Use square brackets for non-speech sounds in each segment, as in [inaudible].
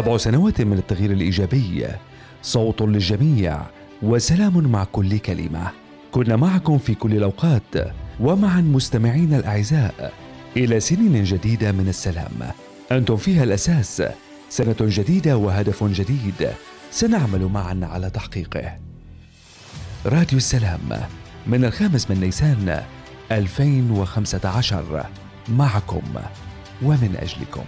سبع سنوات من التغيير الإيجابي. صوت للجميع وسلام مع كل كلمة. كنا معكم في كل الأوقات ومعا مستمعين الأعزاء إلى سنين جديدة من السلام. أنتم فيها الأساس. سنة جديدة وهدف جديد. سنعمل معا على تحقيقه. راديو السلام من الخامس من نيسان 2015 معكم ومن أجلكم.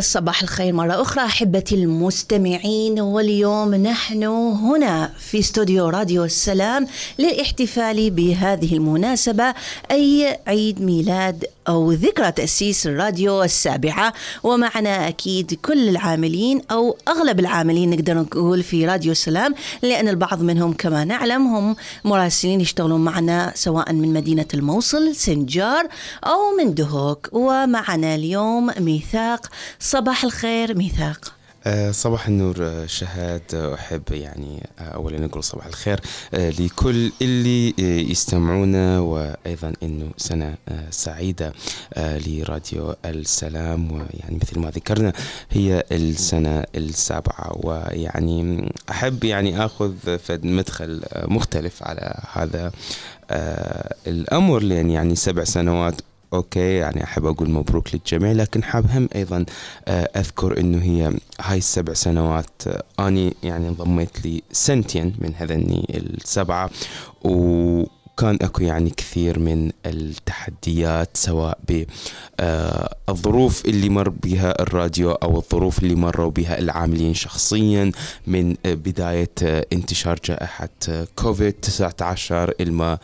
صباح الخير مرة أخرى أحبتي المستمعين واليوم نحن هنا. في استوديو راديو السلام للاحتفال بهذه المناسبة أي عيد ميلاد أو ذكرى تأسيس الراديو السابعة. ومعنا أكيد كل العاملين أو أغلب العاملين نقدر نقول في راديو السلام لأن البعض منهم كما نعلم هم مراسلين يشتغلون معنا سواء من مدينة الموصل سنجار أو من دهوك. ومعنا اليوم ميثاق. صباح الخير ميثاق. صباح النور آه، شهاد. آه، أحب يعني آه، أولا نقول صباح الخير آه، لكل اللي آه، يستمعونا وأيضا أنه سنة آه، سعيدة آه، لراديو السلام. ويعني مثل ما ذكرنا هي السنة السابعة. ويعني أحب يعني أخذ مدخل آه، مختلف على هذا آه، الأمر لأن يعني سبع سنوات okay يعني أحب أقول مبروك للجميع لكن حاب هم أيضا آه، أذكر إنه هي هاي السبع سنوات آه، أني يعني انضميت لي سنتين من هذني السبعة وكان أكو يعني كثير من التحديات سواء بالظروف اللي مر بها الراديو أو الظروف اللي مروا بها العاملين شخصيا من آه، بداية آه، انتشار جائحة آه، كوفيد 19 إلما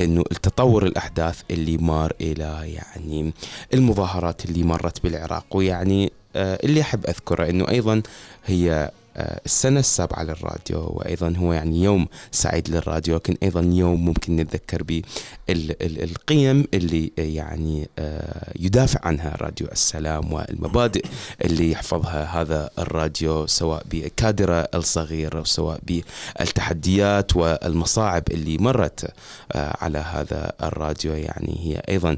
إنه التطور الأحداث اللي مار إلى يعني المظاهرات اللي مرت بالعراق. ويعني آه، اللي أحب أذكره إنه أيضا هي آه، السنة السابعة للراديو وأيضا هو يعني يوم سعيد للراديو لكن أيضا يوم ممكن نتذكر به ال- ال- القيم اللي يعني آه، يدافع عنها راديو السلام والمبادئ اللي يحفظها هذا الراديو سواء بكادرة الصغير أو سواء بالتحديات والمصاعب اللي مرت آه، على هذا الراديو. يعني هي أيضا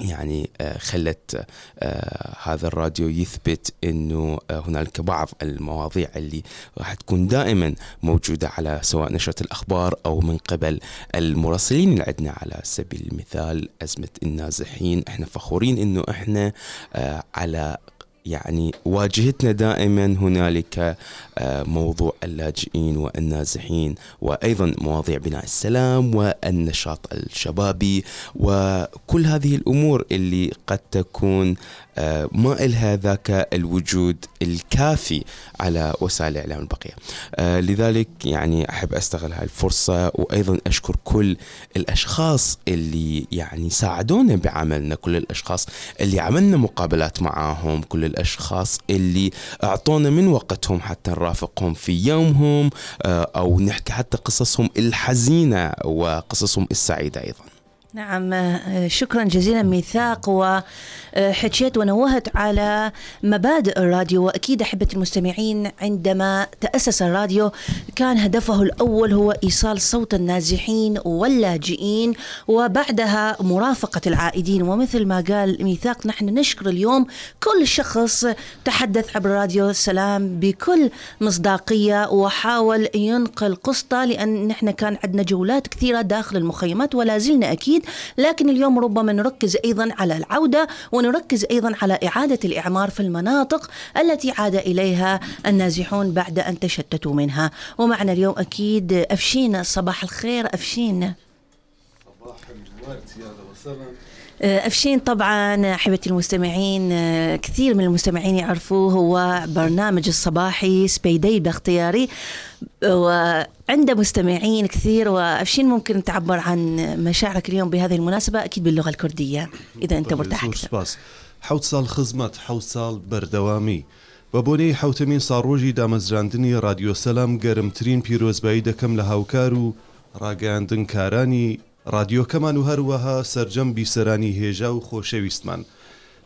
يعني آه، خلت آه، هذا الراديو يثبت إنه آه، هنالك بعض المواضيع اللي راح تكون دائما موجودة على سواء نشرة الأخبار أو من قبل المراسلين اللي عندنا على سبيل المثال أزمة النازحين. إحنا فخورين إنه إحنا على يعني واجهتنا دائما هنالك آه، موضوع اللاجئين والنازحين وأيضا مواضيع بناء السلام والنشاط الشبابي وكل هذه الأمور اللي قد تكون ما إلها ذاك الوجود الكافي على وسائل الإعلام البقية. آه، لذلك يعني أحب أستغل هاي الفرصة وأيضا أشكر كل الأشخاص اللي يعني ساعدونا بعملنا، كل الأشخاص اللي عملنا مقابلات معاهم، كل الأشخاص اللي أعطونا من وقتهم حتى نرافقهم في يومهم آه، أو نحكي حتى قصصهم الحزينة وقصصهم السعيدة أيضا. نعم آه، شكرا جزيلا ميثاق وحكيت ونوهت على مبادئ الراديو. وأكيد أحبتي المستمعين عندما تأسس الراديو كان هدفه الأول هو إيصال صوت النازحين واللاجئين وبعدها مرافقة العائدين. ومثل ما قال ميثاق نحن نشكر اليوم كل شخص تحدث عبر راديو السلام بكل مصداقية وحاول ينقل قصته لأن نحن كان عندنا جولات كثيرة داخل المخيمات ولا زلنا أكيد لكن اليوم ربما نركز أيضا على العودة ونركز أيضا على إعادة الإعمار في المناطق التي عاد إليها النازحون بعد أن تشتتوا منها. ومعنا اليوم أكيد أفشين. صباح الخير أفشين. آه، أفشين طبعا أحبتي المستمعين آه، كثير من المستمعين يعرفوه هو برنامج الصباحي سبيدي باختياري. وعنده مستمعين كثير وأفشين ممكن تعبر عن مشاعرك اليوم بهذه المناسبة أكيد باللغة الكردية إذا أنت مرتاح أكثر. خزمەت حوت ساڵ بەردەوامی بە بۆنەی حوتەمین ساڕۆژی دامەزراندنی رادیۆ سەلام گەرمترین پیرۆزبایی دەکەم لە هاوکار و ڕاگەاندن کارانی. رادیۆکەمان و هەروەها سرجەم بیسەرانی هێژا و خۆشەویستمان.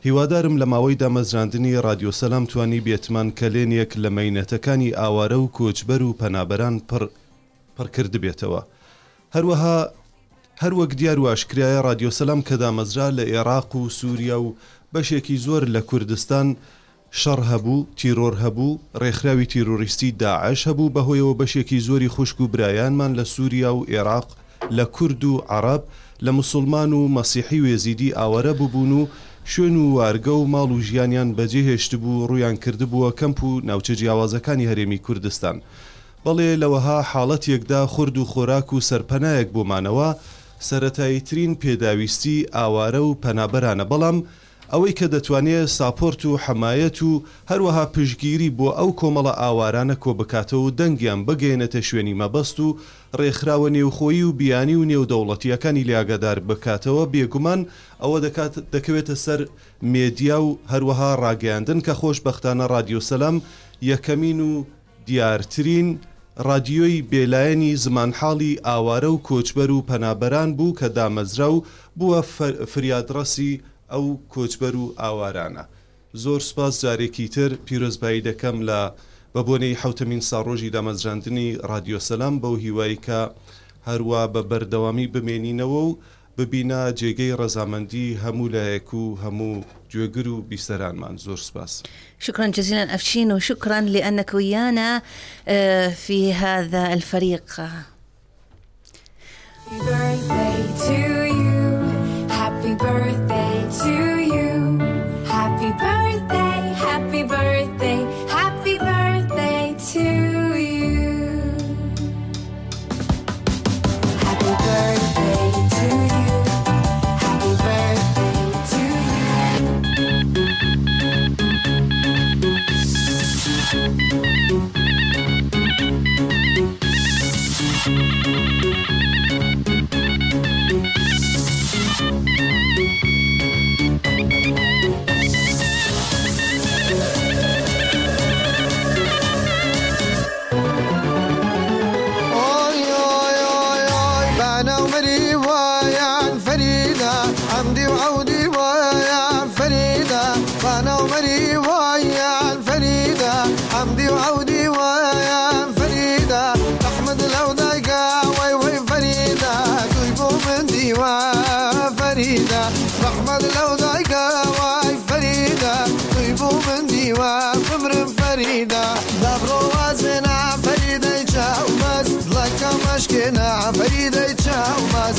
هیوادارم لە ماوەی دامەزراندنی رادیۆ سەلام توانی بێتمان کەلێنێک لە مەینەتەکانی ئاوارە و کۆچبەر و پەنابەران پڕ پڕکرد بێتەوە هەروەها هەروەک دیار و ئاشکرایە رادیۆ سەلام کە دامەزرا لە عێراق و سووریا و بەشێکی زۆر لە کوردستان شەڕ هەبوو تیرۆر هەبوو ڕێکخراوی تیرۆریستی داعش هەبوو بەهۆیەوە بەشێکی زۆری خوشک و برایانمان لە سووریا و عێراق لە کورد و عرب لە مسلمان و مەسیحی وێزیدی ئاوەرە ببوون و شوێن و وارگە و ماڵ و ژیانیان بەجێهێشت بوو ڕویان کردبووە کەمپ و ناوچە جیاوازەکانی هەرێمی کوردستان. بەڵێ لەوەها حاڵەت یەکدا خورد و خۆراک و سەرپەنایەک بۆمانەوە سەتاییترین پێداویستی ئاوارە و پەنابەرانە بەڵام ئەوەی کە دەتوانێت ساپۆرت و حەمایەت و هەروەها پشگیری بۆ ئەو کۆمەڵە ئاوارانە کۆ بکاتەوە و دەنگیان بگەێنێتە شوێنی مەبەست و ڕێکخراوە نێوخۆیی و بیانی و نێودەوڵەتیەکانی لیاگەدار بکاتەوە. بێگومان ئەوە دەکەوێتە سەر مێدیا و هەروەها ڕاگەاندن کە خۆشببختانە رادیۆ سەلام یەکەمین و دیارترین رادیۆی بێلایەنی زمانحاڵی ئاوارە و کۆچبەر و پەنابەران بوو کە دامەزرا و بووە فر- فریادڕەسی ئەو کۆچبەر و ئاوارانە زۆر سپاس جارێکی تر پیرۆزبایی دەکەم لە بە بۆنەی حوتەمین ساڕۆژی دامەزراندنی رادیۆ سەلام بەو هیوایی کە هەروە بە بەردەوامی بمێنینەوە و ببینە جێگەی ڕەزامەندی هەموو لایەک و هەموو گوێگر و بیسەرانمان زۆر سپاس. شكرا جزيلا أفشين وشكرا لأنك ويانا آه، في هذا الفريق Happy birthday to you. Happy birthday to مشكنا عفريدة تشاوماس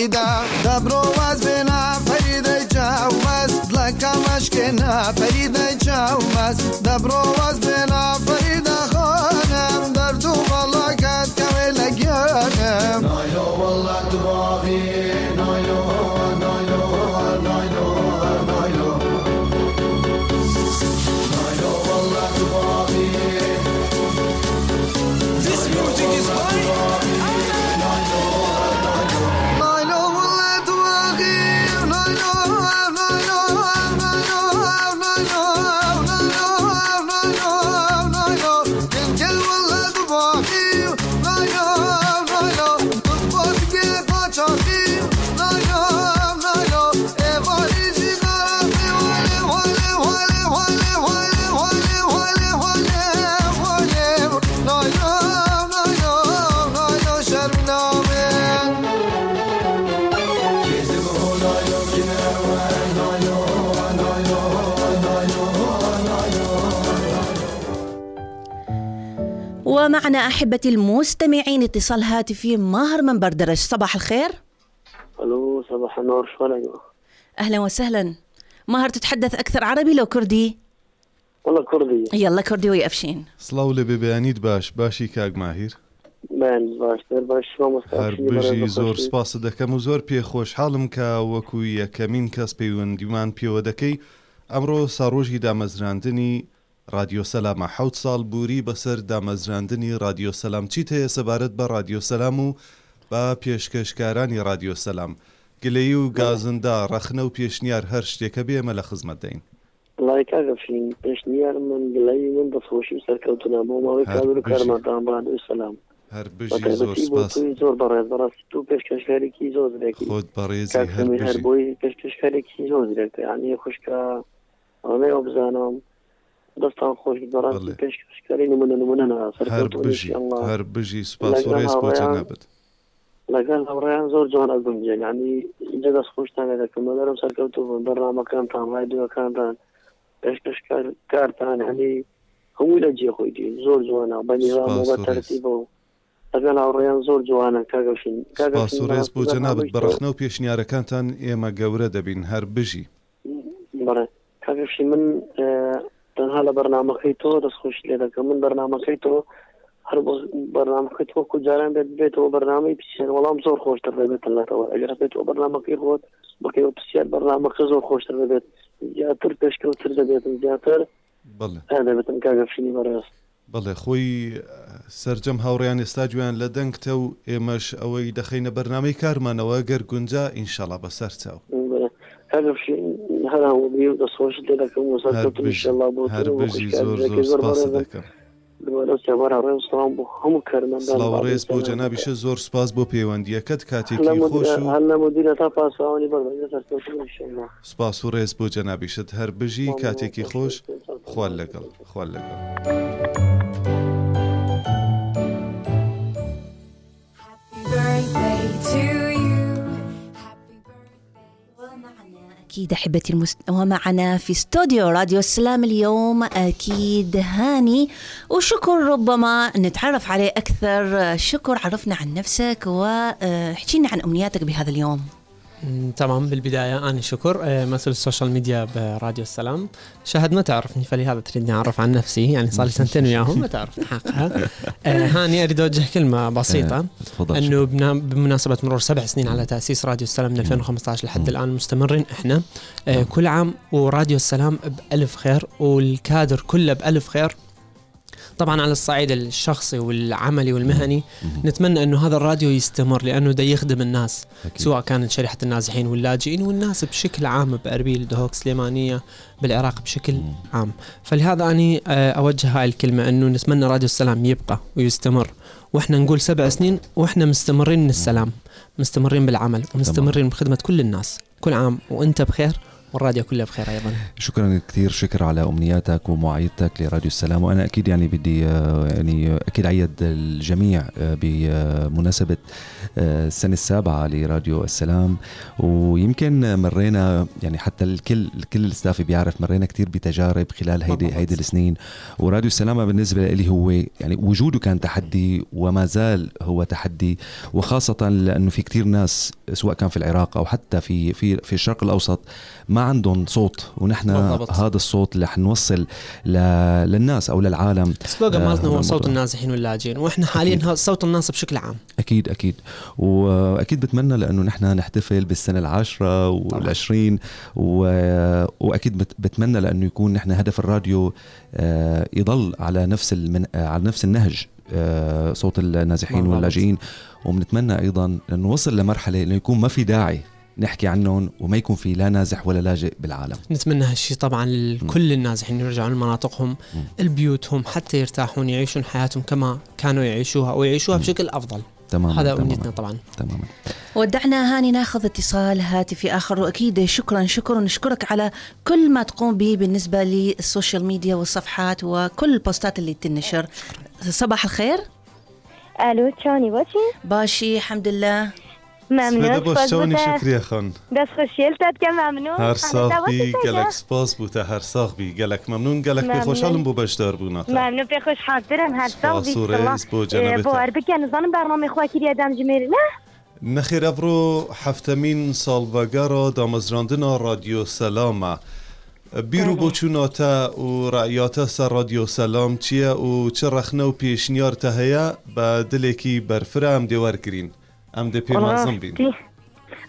فریدا دبرو واز بنا فریدا چاو واز لکا مشکنا فریدا چاو واز دبرو واز ومعنا أحبتي المستمعين اتصال هاتفي ماهر من بردرج. صباح الخير. ألو صباح النور. شلونك؟ أهلا وسهلا. ماهر تتحدث أكثر عربي لو كردي؟ والله كردي. يلا كردي ويأفشين سڵاو لە ببیانیت باش. باشی کاک ماهیر بەن باشتر باش. شما هەر بژی زۆر سپاس دەکەم و زۆر پێخۆشحاڵم کە وەکو یەکەمین کەس پەیوەندیمان پێوە دەکەی ئەمڕۆ ساڕۆژی دامەزراندنی رادیۆ سەلامە حوت ساڵ بووری بەسەر دامەزراندنی رادیۆ سەلام چیت هەیە سەبارەت بە رادیۆ سەلام و بە پێشکەشکارانی رادیۆ سەلام گلەی و گازندا ڕەخنە و پێشنیار هەر شتێکە بێمە لە خزمەت دەین. لای کاگەفین پێشنیار من گلەی من بەفۆشی و سەرکەوتنا بۆ ماوەی بژی. کارماتان باد و سەسلام هەر بژی زۆر سپاس. زۆر بەڕێز بەڕاستی تو پێشکەشکارێکی زۆر زرێکی خۆت بەڕێزی هەر بۆی پێشکەشکارێکی زۆر زرێکە یعنی خوشکە ئەوەی بزانم. دەستان خۆش بەڕاستی پێشکەشکاری نمونە نمونە هەر بژی سپاسۆرەی سپۆچە نەبێت لەگەن هەڕیان زۆر جوان ئەگوم جێنانی اینجا دەست خۆشتان لە دەکەم. دەرم سەرکەوتو بن بەڕامەکانتان لای دوەکانتان پێشکەشکار کارتان. هەنی هەموو لە جێخۆی دی زۆر جوانە. بەنیوامەوە تەرتی بە ئەگەن هاوڕێیان زۆر جوانە. کاگەشین سپاسۆرەس بۆچە نابێت. بەڕخنە و پێشنیارەکانتان ئێمە گەورە دەبین. هەر بژی. بەڕێ کاگەشی من تەنها لە بەرنمەکەی تۆ دەستخۆش لێ دەکەم. من بەرنمەکەی تۆ هەر بۆ بەرنمەکەی تۆ کوجاران بێت بێتەوە بەرنامەی پرسیار. وەڵام زۆر خۆشتر دەبێت لەتەوە ئەگەر بێتەوە بەرنمەکەی خۆت بکەوە پرسیار بەرنمەکە زۆر خۆشتر دەبێت زیاتر پێشکەوتر دەبێت زیاتر دەبێتم کاگەفشینی بەڕێست بڵێ خۆی سرجەم هاوڕیان ئێستا گویان لە دەنگتە و ئێمەش ئەوەی دەخینە بەرنمەی کارمانەوە. گەر گونجا ئینشاڵا بەسەر چاو. هەرا وبی و دەسۆش دەکەم وەڵام بۆ هەموو کارمەنداڵڕێز بۆ جەنابیشە زۆر سپاس بۆ پەیوەندیەکەت کاتێکی خۆش سپاس و ڕێز بۆ جەنابیشت هەر بژی کاتێکی خۆش خوال لەگەڵ خوال لەگەڵ. to أكيد أحبتي المست... ومعنا في استوديو راديو السلام اليوم أكيد هاني. وشكر ربما نتعرف عليه أكثر. شكر عرفنا عن نفسك وحكينا عن أمنياتك بهذا اليوم. تمام بالبداية أنا شكر آه، مسؤول ال social media براديو السلام. شهد ما تعرفني فلهذا تريدني أعرف عن نفسي يعني صار لي سنتين وياهم ما تعرف حقها. [laughs] آه، هاني أريد أوجه كلمة بسيطة. أنه بنا- بمناسبة مرور سبع سنين على تأسيس راديو السلام من 2015 لحد الآن مستمرين إحنا. آه كل عام وراديو السلام بألف خير والكادر كله بألف خير. طبعا على الصعيد الشخصي والعملي والمهني نتمنى أنه هذا الراديو يستمر لأنه ده يخدم الناس أكيد. سواء كانت شريحة النازحين واللاجئين والناس بشكل عام بأربيل دهوك سليمانية بالعراق بشكل عام. فلهذا أني آه، أوجه هاي الكلمة أنه نتمنى راديو السلام يبقى ويستمر. وإحنا نقول سبع سنين وإحنا مستمرين من السلام مستمرين بالعمل ومستمرين بخدمة كل الناس كل عام. وإنت بخير والراديو كله بخير أيضا. شكرا كثير شكر على أمنياتك ومعايدتك لراديو السلام. وأنا أكيد يعني بدي آه، يعني أكيد أعيد الجميع آه، بمناسبة آه، السنة السابعة لراديو السلام. ويمكن مرينا يعني حتى الكل كل الستاف بيعرف مرينا كثير بتجارب خلال هيدي. هيدي السنين. وراديو السلام بالنسبة لي هو يعني وجوده كان تحدي وما زال هو تحدي. وخاصة لأنه في كثير ناس سواء كان في العراق أو حتى في في في الشرق الأوسط ما عندهم صوت ونحن بالضبط. هذا الصوت اللي حنوصل ل... للناس أو للعالم السلوغان آه، مالتنا هو هذا صوت. النازحين واللاجئين وإحنا حاليا صوت الناس بشكل عام أكيد أكيد وأكيد بتمنى لأنه نحن نحتفل بالسنة العاشرة والعشرين و... وأكيد بت... بتمنى لأنه يكون نحن هدف الراديو آه، يضل على نفس المن... آه، على نفس النهج آه، صوت النازحين. واللاجئين وبنتمنى أيضا انه نوصل لمرحلة إنه يكون ما في داعي نحكي عنهم وما يكون في لا نازح ولا لاجئ بالعالم. نتمنى هالشيء طبعا لكل النازحين يرجعون لمناطقهم البيوتهم حتى يرتاحون يعيشون حياتهم كما كانوا يعيشوها ويعيشوها بشكل أفضل. تماما هذا أمنيتنا طبعا. تماما. ودعنا هاني ناخذ اتصال هاتفي آخر وأكيد شكرا شكرا نشكرك على كل ما تقوم به بالنسبة للسوشيال ميديا والصفحات وكل البوستات اللي تنشر. صباح الخير. ألو شلوني؟ باشی باشي الحمد لله. ممنون. باشون شکریه خان. دست خوشیل تد که ممنون. هر ساخ بی گلک سپاس بوده. هر ساخ بی گلک. ممنون گلک بی خوشحالم بو بشدار بونا ممنون. بی خوش حاضرم. هر ساخ بی سپاس بو جنبتا بو عربک نظام برنامه خواه کری ادم جمیر نه؟ نخیر افرو هفتمین سالوگر دامزراندن رادیو سلامه بیرو بله. بۆچوونەوەتە و رعیاتا سر رادیۆ سلام چیه و چه رخنه و پێشنیار تە دلیکی برفره هم بەرفرام کرین. амдп мазам بین.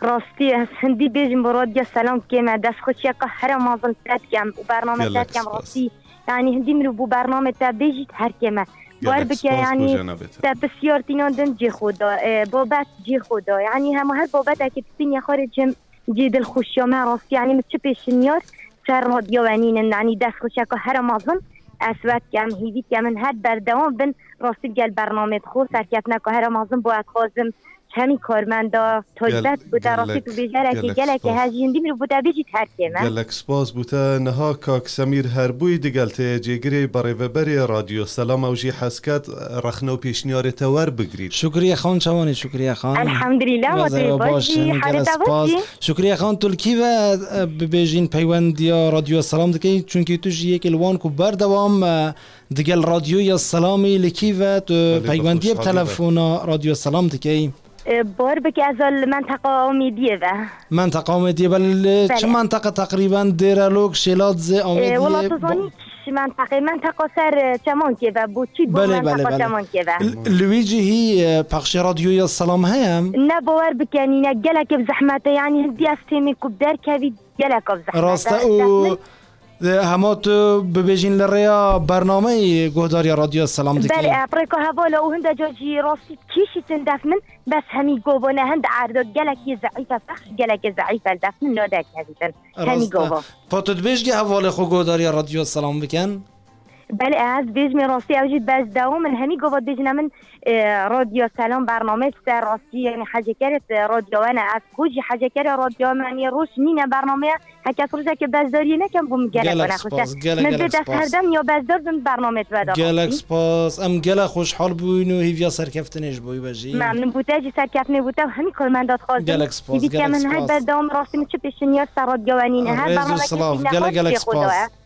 راستی. از هندی بیجم براد یا سلام کیم دست خوش یکا هر مازن تات کم و برنامه تات کم راستی یعنی هندی مرو بو برنامه تات بیجید هر کیم بار بکه یعنی تا بسیار تینان دن جی خودا بابت جی خودا یعنی هم هر بابت اکی تسین یخار جم جی دل خوش یامه راستی. یعنی مچه پیشنیار سر راد یوانین یعنی دست خوش که هر مازن اسوات کم هیویت من هر بردوان بن راستی گل برنامه خور سرکت نکه هر مازن باید خوازم همی کارمندا تجبت بوده. راسی تو بیجره که گله که هجیندی میرو بوده. بیجی ترکه من. گلک سپاس بوده. نها کاک سمیر هر بوی دیگلت جگری برای و رادیو. سلام اوجی حسکت. رخنو پیشنیار تور بگرید شکریه خان چوانی شکریه خان. الحمدلله و دی باشی شکریه خان تلکی و بیجین پیوند رادیو. سلام دکی چون که توش یک الوان کو بر دوام دیگل رادیو یا سلامی لکی و پیوندی تلفن رادیو. سلام دکی. بار بكازل بله. منطقه آمیدیه و. منطقه آمیدیه بل شو منطقة بله، تقريبا ديرالوك شيلاتز أوميدية والله تظنيش منطقه منطقه سر چمان و بوچي بو بله بله چمان كده لويجي هي سلام هم السلام باور بکنی نه. گلک بزحمته يعني یعنی هدي استيمي در كبي گلک بزحمته راستا هما تو ببیجین لریا برنامه گهداری رادیو سلام دیگه. بله اپریکو هوالا و هنده جاجی راستی تنداف من؟ بس همی گوبانه هند عردا گلکی زعیفه فخش گلکی زعیفه دفن نادک هزیدن همی گوبا. پا تو بیش گه هوالا خو گهداری رادیو سلام بکن. بله از بیج می راستی اوجی باز دوام من همی گفت بیج من آه، رادیو سلام برنامه سر راستی یعنی حاجة کرد رادیو أنا از کجی حاجة کرد رادیو من یه روش نینه برنامه هکس روزه که بازداری نکم بوم گلک سپاس، خوشه من دست سپاس. هردم یا بازدار بم برنامه بدا گلک سپاس ام گله خوشحال بوین و هیویا سرکفتنش بوی بجی ممنون بوده جی سرکت می بوده و همین کارمندات خواستم گلک سپاس، گلک من هر سپاس. دوام راستی چه پیشنیار سر رادیو و نینه هر برنامه که گلک سپاس.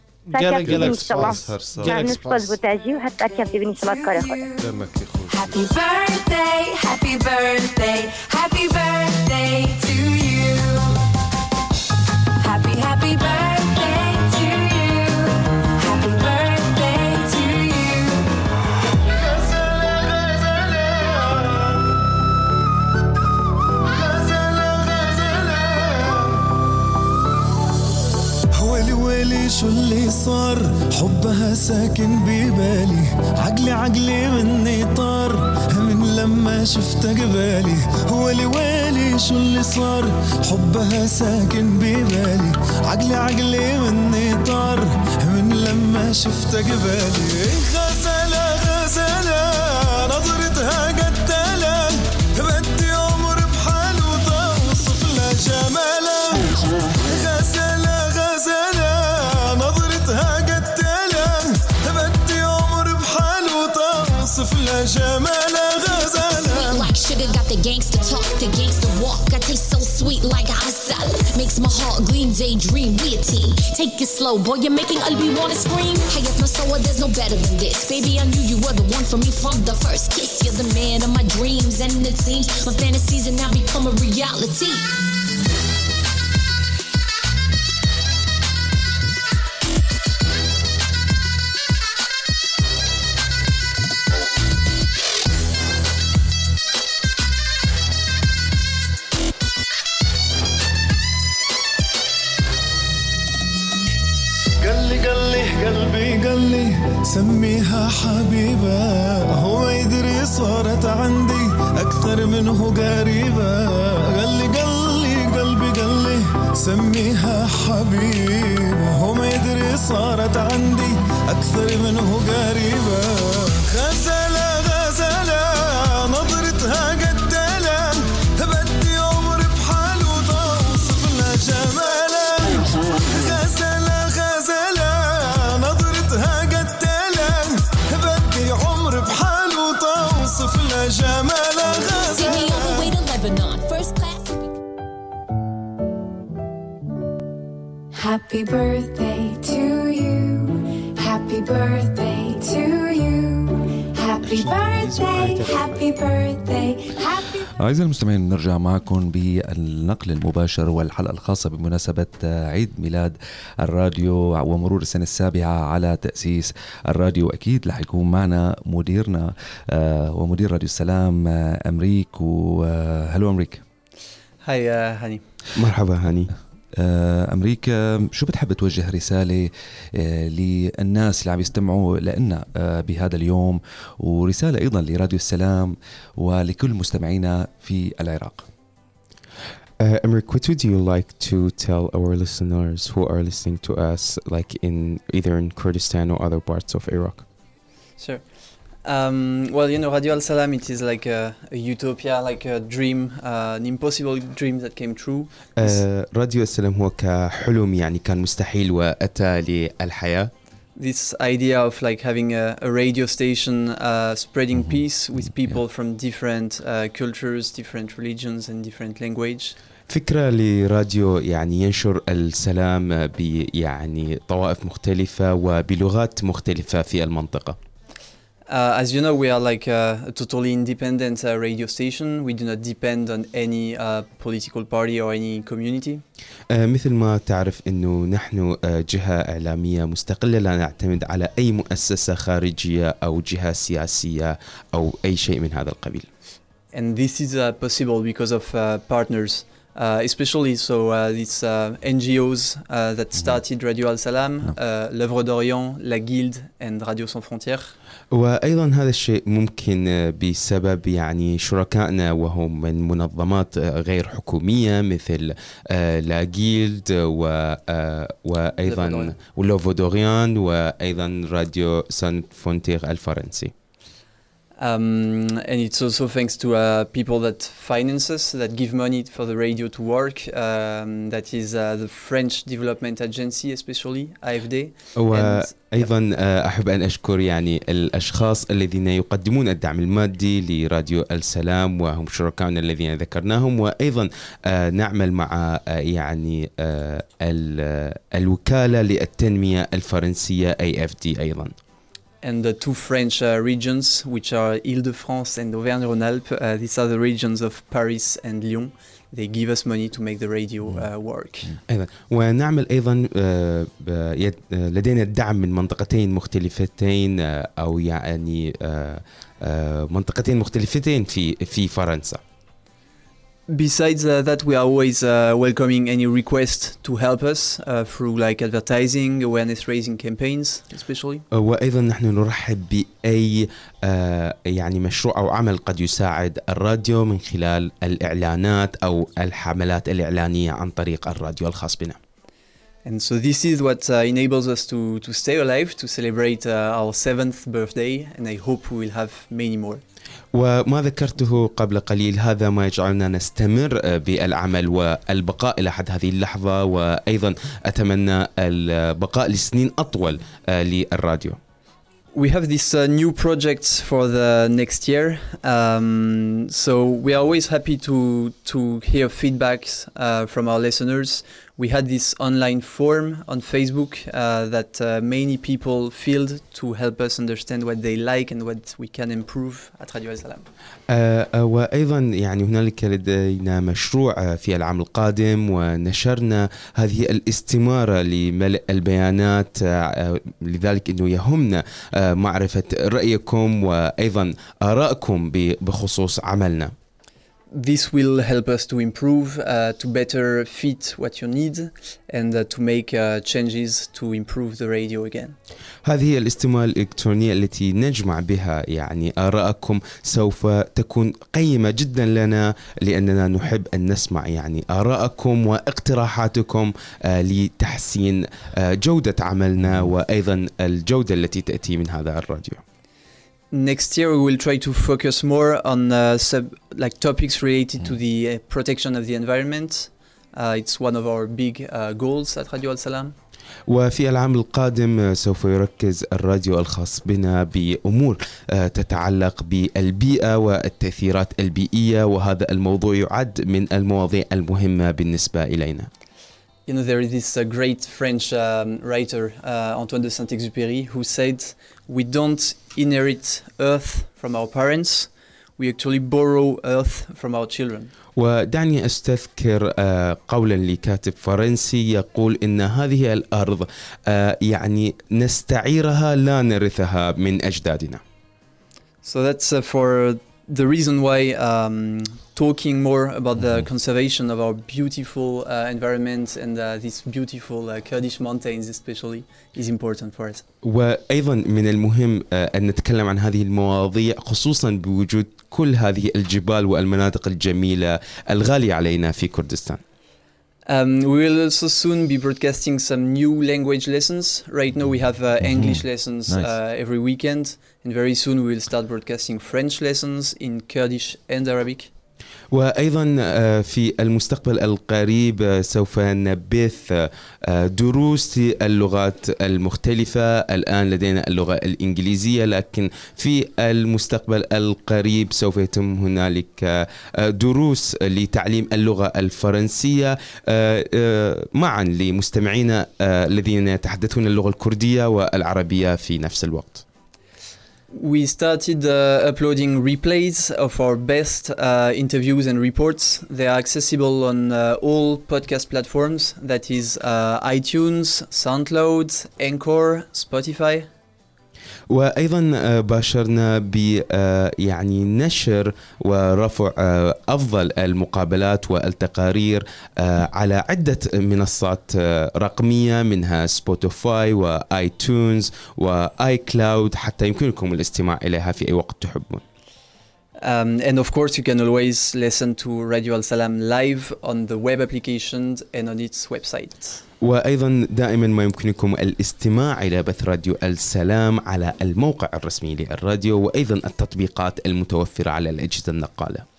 Happy birthday, happy birthday, happy birthday to you. Happy, happy birthday. To you. صار. حبها ساكن ببالي. عقلي عقلي مني طار. من لما شفت قبالي ويلي ويلي شو اللي صار؟ حبها ساكن ببالي. عقلي عقلي مني طار. من لما شفت قبالي غزالة gangster talk, the gangster walk. I taste so sweet like asal. Makes my heart gleam, daydream, we a team. Take it slow, boy, you're making Albi wanna scream. Hayat Masoa, there's no better than this. Baby, I knew you were the one for me from the first kiss. You're the man of my dreams, and it seems my fantasies have now become a reality. حبيبة هو يدري صارت عندي أكثر منه قريبة. قال لي قال لي قلبي قال لي سميها حبيبة. هو ما يدري صارت عندي أكثر منه قريبة. غزالة Happy birthday to you. Happy birthday to you. Happy birthday, happy birthday, happy أعزائي المستمعين نرجع معكم بالنقل المباشر والحلقة الخاصة بمناسبة عيد ميلاد الراديو ومرور السنة السابعة على تأسيس الراديو. أكيد رح يكون معنا مديرنا آه، ومدير راديو السلام آه، أمريك وهلو أمريك. هاي هاني. مرحبا هاني. آه، أمريكا شو بتحب توجه رسالة آه، للناس اللي عم يستمعوا لنا آه، بهذا اليوم ورسالة أيضا لراديو السلام ولكل مستمعينا في العراق Uh, Emmerich, what would you like to tell our listeners who are listening to us, like in either in Kurdistan or other parts of Iraq? Sure. Um, well, you know, Radio Al Salam, it is like a, a utopia, like a dream, uh, an impossible dream that came true. آه، راديو السلام هو كحلم يعني كان مستحيل وأتى للحياة This idea of like having a, a radio station uh, spreading peace with people from different uh, cultures, different religions, and different language. فكرة لراديو يعني ينشر السلام ب يعني طوائف مختلفة وبلغات مختلفة في المنطقة Uh, as you know, we are like uh, a totally independent uh, radio station. We do not depend on any uh, political party or any community. آه، مثل ما تعرف أنه نحن آه، جهة إعلامية مستقلة لا نعتمد على أي مؤسسة خارجية أو جهة سياسية أو أي شيء من هذا القبيل and this is uh, possible because of uh, partners, uh, especially so uh, these uh, NGOs uh, that started Radio Al Salam, uh, l'Œuvre d'Orient, La Guilde, and Radio Sans Frontières. وأيضا هذا الشيء ممكن آه، بسبب يعني شركائنا وهم من منظمات آه، غير حكومية مثل آه، La Guilde و آه، L'Œuvre d'Orient. و L'Œuvre d'Orient وأيضا راديو Sans Frontières الفرنسي Um, and it's also thanks to uh, people that finance us, that give money for the radio to work. Um, that is uh, the French Development Agency, especially AFD. And وأيضا آه، أحب أن أشكر يعني الأشخاص الذين يقدمون الدعم المادي لراديو السلام وهم شركائنا الذين ذكرناهم وأيضا آه، نعمل مع آه، يعني آه، ال- الوكالة للتنمية الفرنسية AFD أيضا and the two French uh, regions, which are Île-de-France and Auvergne-Rhône-Alpes. Uh, these are the regions of Paris and Lyon. They give us money to make the radio uh, work. أيضا ونعمل أيضا آه، ب- يد- آه، لدينا الدعم من منطقتين مختلفتين آه، أو يعني آه، آه، منطقتين مختلفتين في في فرنسا Besides uh, that, we are always uh, welcoming any request to help us uh, through like advertising, awareness raising campaigns, especially. وأيضا نحن نرحب آه، يعني مشروع أو عمل قد يساعد الراديو من خلال الاعلانات أو الحملات الاعلانيه عن طريق الراديو الخاص بنا. And so this is what uh, enables us to, to stay alive, to celebrate uh, our seventh birthday, and I hope we will have many more. وما ذكرته قبل قليل هذا ما يجعلنا نستمر آه، بالعمل والبقاء الى حد هذه اللحظه وايضا اتمنى البقاء لسنين اطول آه، للراديو. We have these uh, new projects for the next year, um, so we are always happy to to hear feedbacks uh, from our listeners. We had this online form on Facebook uh, that uh, many people filled to help us understand what they like and what we can improve at Radio Al Salam. آه، آه، وأيضا يعني هنالك لدينا مشروع آه، في العام القادم ونشرنا هذه الاستمارة لملء البيانات لذلك إنه يهمنا معرفة رأيكم وأيضا آرائكم ب- بخصوص عملنا. This will help us to improve, uh, to better fit what you need, and uh, to make uh, changes to improve the radio again. هذه هي الاستمارة الإلكترونية التي نجمع بها يعني آراءكم سوف تكون قيمة جدا لنا لأننا نحب أن نسمع يعني آراءكم واقتراحاتكم آه، لتحسين آه، جودة عملنا وأيضا الجودة التي تأتي من هذا الراديو Next year, we will try to focus more on uh, sub like topics related to the uh, protection of the environment. Uh, it's one of our big uh, goals at Radio Al Salam. وفي العام القادم آه، سوف يركز الراديو الخاص بنا بأمور آه، تتعلق بالبيئة والتأثيرات البيئية وهذا الموضوع يعد من المواضيع المهمة بالنسبة إلينا You know, there is this uh, great French um, writer, uh, Antoine de Saint-Exupéry, who said, "We don't inherit Earth from our parents; we actually borrow Earth from our children." ودعني استذكر آه، قولا لكاتب فرنسي يقول ان هذه الارض آه، يعني نستعيرها لا نرثها من اجدادنا. So that's uh, for the reason why um, talking more about the conservation of our beautiful uh, environment and uh, these beautiful uh, Kurdish mountains, especially, is important for us. وايضا من المهم آه، ان نتكلم عن هذه المواضيع خصوصا بوجود كل هذه الجبال والمناطق الجميله الغاليه علينا في كردستان. Um, we will also soon be broadcasting some new language lessons. Right now, we have uh, English lessons Nice. uh, every weekend, and very soon we will start broadcasting French lessons in Kurdish and Arabic. وأيضا آه، في المستقبل القريب آه، سوف نبث آه، دروس للغات المختلفة. الآن لدينا اللغة الإنجليزية لكن في المستقبل القريب سوف يتم هنالك دروس لتعليم اللغة الفرنسية معا لمستمعينا الذين يتحدثون اللغة الكردية والعربية في نفس الوقت. We started uh, uploading replays of our best uh, interviews and reports. They are accessible on uh, all podcast platforms that is, uh, iTunes, SoundCloud, Anchor, Spotify. وأيضا آه، باشرنا ب آه، يعني نشر ورفع آه، أفضل المقابلات والتقارير على عدة منصات رقمية منها Spotify و iTunes و iCloud حتى يمكنكم الاستماع إليها في أي وقت تحبون. Um, and of course, you can always listen to Radio Al Salam live on the web application and on its website. وأيضا دائما ما يمكنكم الاستماع إلى بث راديو السلام على الموقع الرسمي للراديو وأيضا التطبيقات المتوفره على الاجهزه النقاله.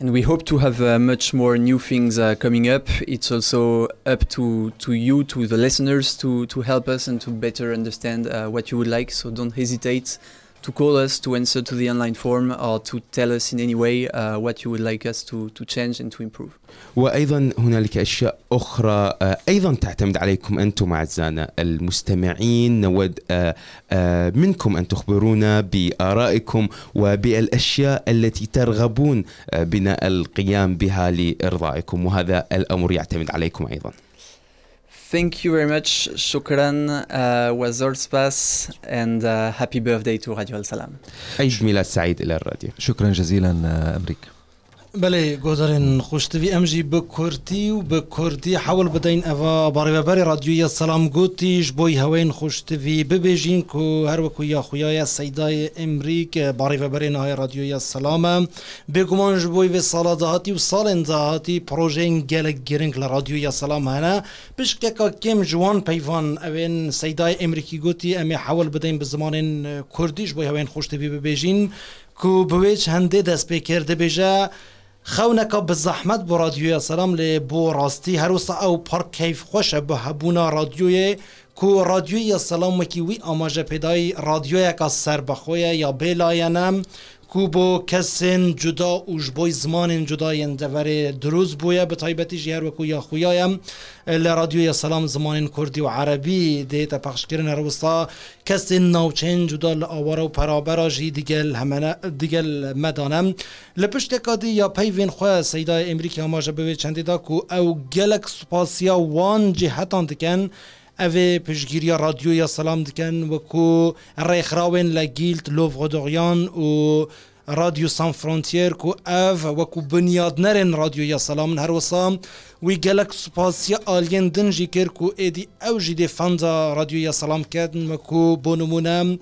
And we hope to have uh, much more new things uh, coming up. It's also up to, to you, to the listeners, to, to help us and to better understand uh, what you would like. So don't hesitate to call us, to answer to the online form, or to tell us in any way uh, what you would like us to, to change and to improve. وأيضا هنالك أشياء أخرى آه، أيضا تعتمد عليكم أنتم أعزائنا المستمعين نود آه، آه، منكم أن تخبرونا بآرائكم وبالأشياء التي ترغبون بنا القيام بها لإرضائكم وهذا الأمر يعتمد عليكم أيضا. Thank you very much. Shukran, uh, Wazor Spas, and uh, happy birthday to Radio Al Salam. عيد ميلاد سعيد الى الراديو. شكرا جزيلا آه، بەێ گۆدارێن خوشتوی. ئەمژی بە کورتی و بە کوردی حول بدەین ئەوە بەڕێبەری رادیویە سەسلام گوتیش. بۆی هەوەین خوشتوی. ببێژین و هەروەکو یاخویایە سەدای ئەمریک بەڕێبەرێن های رادیویە سەسلامە بێگومانش بۆی بێ ساڵاداهاتی و ساڵێنزاهاتی پرۆژین گەلک گرنگ لە رادیویە سەسلام هەنا پشکێکا کێم جوان پەیوان ئەوێن سەدای ئەمریکی گوتی. ئەمێ حول بدەین بە زمانێن کوردیش بۆی هەوێن خوشتوی ببێژین و بوێچ هەندێ دەست پێکرد دەبێژە خەونەکە بزەحمەت بۆ رادیۆە سەسلام لێ بۆ ڕاستی هەروسە ئەو پارک کەیف خۆشە بە هەبوونا رادیۆیە کو رادیۆیە سەسلامەکی وی ئاماژە پێدای رادیۆیەکە سربەخۆیە یا بێلایەنە. کوبو کەسن جودا وش بۆی زمانین جوداین دەوەێ دروست بووە بە تایبەتیش هەروەکو یا خویایم لە رادیۆیە سلام زمانین کوردی و عربی دێتە پەخشکردن هەروستا کەسن ناوچین جودا لە ئاوارە و پەرابەراژی دیگەل هەمەە دیگەل مەدانم لە پشتێکادی یا پەیین خۆ سەیدای ئەمریکا ماژە بوێ چەندیدا و ئەو گەلک سوپاسیا وان جهتان دکەن. اوه پشگیری رادیو یا سلام دکن و کو ریخراوین لگیلت لوف غدوغیان و رادیو سان فرونتیر کو اف و کو بنیاد نرن رادیو یا سلام هر وسام وی گلک سپاسیا آلین دن جی کر کو ایدی أو جی دی فاندا رادیو یا سلام کردن و کو بونمونم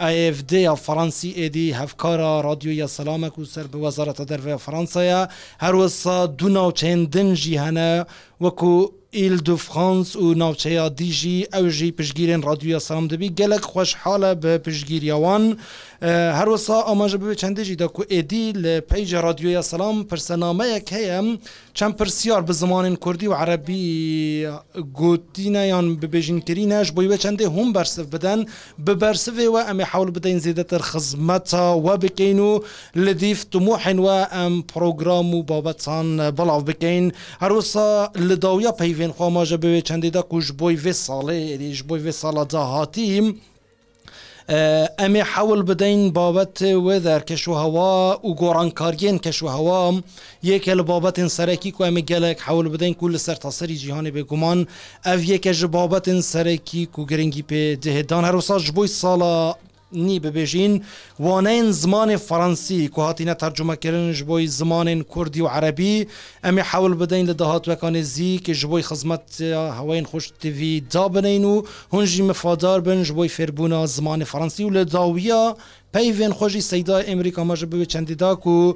ای اف دی یا فرانسی ایدی هفکارا رادیو یا سلام کو سر به وزارت در فرانسا هر وسا دو ناوچین دن جی هنه ئیل دو فرانس و ناوچەیە دیژی ئەوژی پشگیرێن ڕادویە سام دەبی گەلک خۆشحالە بە پشگیریاوان و پشگیریەوان هەروەسا ئاماژە ببێ چندێژی دا کو ئێدی لە پەیجە رادیۆە سلام پرسەنامەیەک هەیە چەند پرسیار بە زمانین کوردی و عربی گوتینەیان ببێژینکردینەش بۆی بە چندێ هەم بەرسف بدەن ببەرسێەوە ئەمێ حول بدەین زیدەتر خزمەتە وە بکەین و لە دیف تموحن وە ئەم پرۆگرام و بابەتان بەڵاو بکەین هەروەسا لە داویا پەیوێن خۆماژە بوێ چندێدا کوش بۆی vê ساڵێ ریش بۆی vê ساڵە داهاتیم ئەمێ حول بدەین بابەت وێ دەرکەش و هەوا و گۆڕانکاریên کەش و هەوا یەکێ لە بابەتên سەرەکی کو ئەمە gelek حول بدەین کو لە سەر تاسەری جیهانی بێگومان. ئەv یەکە ji بابەتên سەرەکی و گرنگی پێ دهێدان. هەروسا ji بۆی ساڵە نی ببێژین وانەین زمانی فەڕەنسی کو هاتیینە تەرجمەکردن ji بۆی زمانên کوردی و عربی. ئەمی حول بدەین لە داهاتوەکانی زیک ji بۆی خزمەت هەوەین خوش TV دا بنین و هونجی مفادار بن ji بۆی فێربوونا زمانی فەڕەنسی و لە داویە پەیێن خۆشی سەیدا ئەمریکا و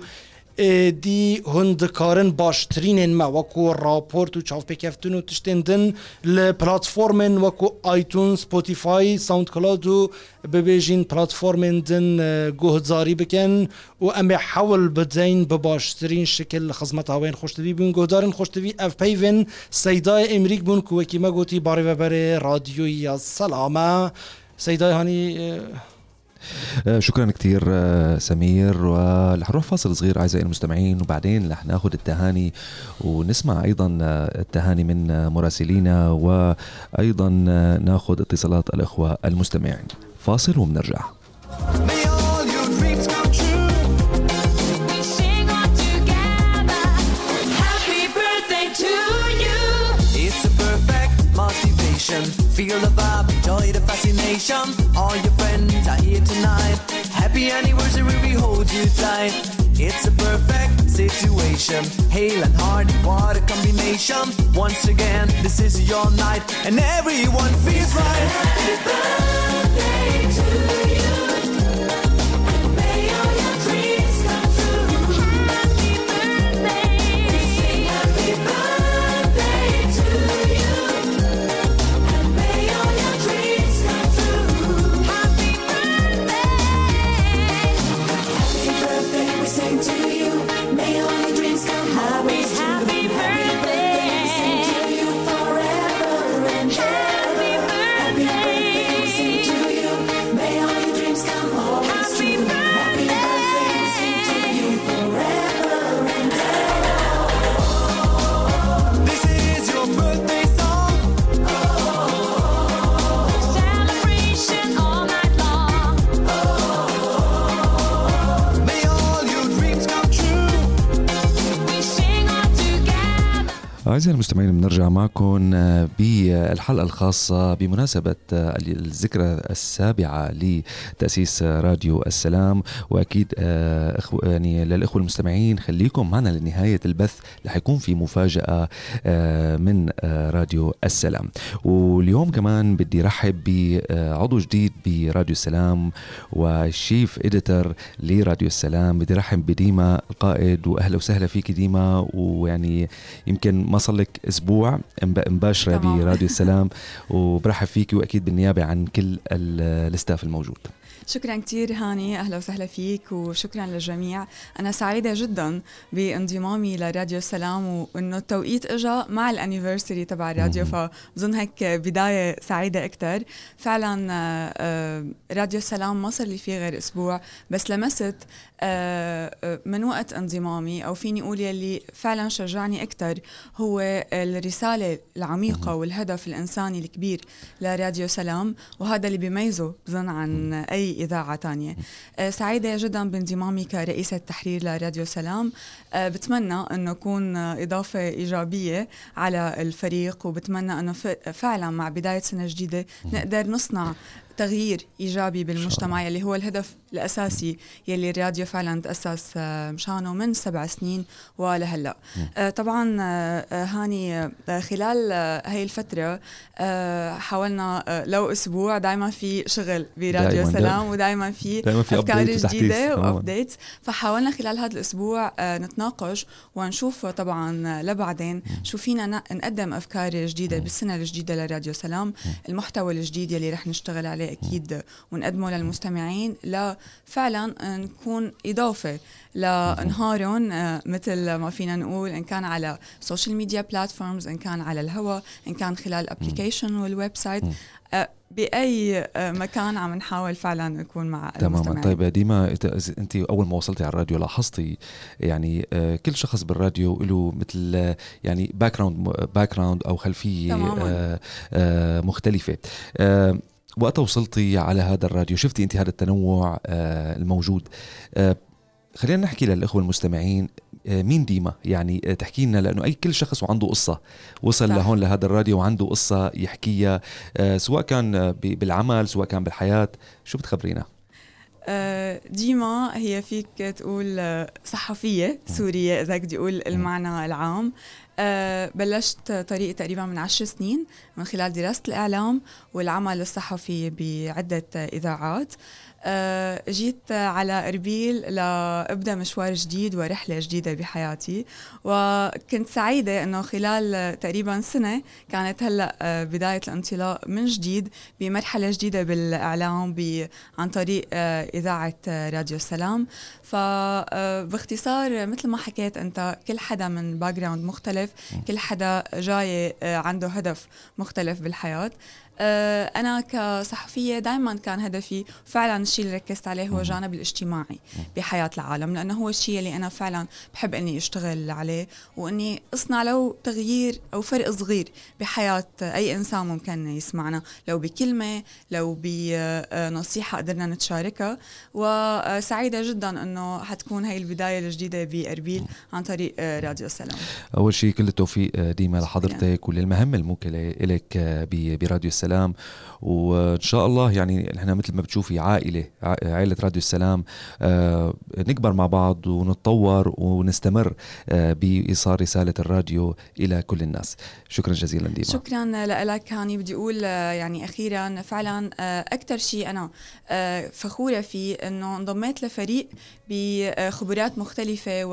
دی هند کارن باشترین ما و کو راپورت و چاف بکفتن و تشتندن ل پلتفرم و کو آیتون سپوتیفای ساوند کلاد و ببیجین پلتفرم دن گهزاری بکن و ام حول بدین به باشترین شکل خدمت هاوین خوش تبی بون گهدارن خوش تبی اف پیون سیدای امریک بون کو کی ما گوتی باری و سلام سیدای هانی شكرا كثير آه، سمير ورح نروح فاصل صغير أعزائي المستمعين. وبعدين رح ناخذ التهاني ونسمع أيضا آه، التهاني من آه، مراسلينا وأيضا آه، ناخذ اتصالات الأخوة المستمعين. فاصل وبنرجع. Feel the vibe, fascination. All your friends are here tonight. Happy anniversary, we hold you tight. It's a perfect situation. Hale and hard, what a combination. Once again, this is your night, and everyone feels right. Happy birthday to you. أعزائي المستمعين بنرجع معكم آه، بالحلقة الخاصة بمناسبة آه، الذكرى السابعة لتأسيس راديو السلام. وأكيد آه، إخو- يعني للإخوة المستمعين خليكم معنا لنهاية البث رح يكون في مفاجأة آه، من آه، راديو السلام. واليوم كمان بدي رحب بعضو جديد براديو السلام والشيف إديتر لراديو السلام. بدي رحب بديما القائد وأهلا وسهلا فيك ديما. ويعني يمكن ما صار لك أسبوع مب- مباشره. براديو السلام. [laughs] وبرحب فيكي وأكيد بالنيابة عن كل ال- ال staff الموجود. شكرا كثير هاني. أهلا وسهلا فيك وشكرا للجميع. أنا سعيدة جدا بانضمامي لراديو السلام وإنه التوقيت اجى مع ال anniversary تبع الراديو فبظن هيك بداية سعيدة أكثر فعلا آه، آه، راديو السلام ما صار لي فيه غير أسبوع بس لمست من وقت انضمامي أو فيني أقول يلي فعلا شجعني أكثر هو الرسالة العميقة والهدف الإنساني الكبير لراديو سلام وهذا اللي بيميزه بظن عن أي إذاعة تانية. آه، سعيدة جدا بانضمامي كرئيسة تحرير لراديو سلام. آه، بتمنى إنه اكون آه، إضافة إيجابية على الفريق وبتمنى إنه فعلا مع بداية سنة جديدة نقدر نصنع تغيير إيجابي بالمجتمع يلي هو الهدف الأساسي يلي الراديو فعلا تأسس آه، مشانه من سبع سنين ولهلأ. آه، طبعا آه، هاني خلال هاي الفترة حاولنا لو أسبوع دائما في شغل براديو دايماً، سلام. ودائما في دايماً في أفكار. جديدة. وابديت فحاولنا خلال هذا الأسبوع نتناقش ونشوف طبعا لبعدين شو فينا نقدم أفكار جديدة بالسنة الجديدة لراديو سلام المحتوى الجديد يلي رح نشتغل عليه. أكيد ونقدمه للمستمعين لفعلا نكون إضافة لنهارهم آه، مثل ما فينا نقول إن كان على social media platforms إن كان على الهواء إن كان خلال ال application وال website بأي آه، مكان عم نحاول فعلا نكون مع تماما. المستمعين. طيب ديما أنت أول ما وصلتي على الراديو لاحظتي يعني آه، كل شخص بالراديو له مثل يعني background background أو خلفية تماماً. مختلفة. وقتها وصلتي على هذا الراديو شفتي أنت هذا التنوع آه، الموجود. آه، خلينا نحكي للإخوة المستمعين آه، مين ديما؟ يعني تحكي لنا لأنه أي كل شخص وعنده قصة. وصل صح. لهون لهذا الراديو وعنده قصة يحكيها سواء كان بالعمل سواء كان بالحياة. شو بتخبرينا؟ ديما هي فيك تقول صحفية سورية إذا بدي أقول المعنى العام. آه، بلشت طريق تقريبا من عشر سنين من خلال دراسة الإعلام والعمل الصحفي بعدة إذاعات. جيت على إربيل لأبدأ مشوار جديد ورحلة جديدة بحياتي وكنت سعيدة أنه خلال تقريبا سنة كانت هلأ آه، بداية الانطلاق من جديد بمرحلة جديدة بالإعلام ب- عن طريق آه، إذاعة آه، راديو السلام. فباختصار مثل ما حكيت أنت كل حدا من background مختلف كل حدا جاي آه، عنده هدف مختلف بالحياة. آه، أنا كصحفية دائما كان هدفي فعلا الشيء اللي ركزت عليه هو الجانب الاجتماعي بحياة العالم لأنه هو الشيء اللي أنا فعلا بحب إني أشتغل عليه وإني أصنع لو تغيير أو فرق صغير بحياة أي إنسان ممكن يسمعنا لو بكلمة لو بنصيحة قدرنا نتشاركها. وسعيدة جدا إنه حتكون هاي البداية الجديدة بأربيل عن طريق آه، راديو السلام أول شيء كل التوفيق آه، ديما لحضرتك وللمهمه الموكله لك آه، براديو السلام وإن شاء الله يعني نحن مثل ما بتشوفي عائلة عائلة راديو السلام آه، نكبر مع بعض ونتطور ونستمر آه، بإيصال رسالة الراديو إلى كل الناس. شكرا جزيلا ديما. شكرا لك هاني. بدي أقول آه، يعني أخيرا فعلا أكثر شيء أنا فخورة فيه إنه انضميت لفريق بخبرات مختلفة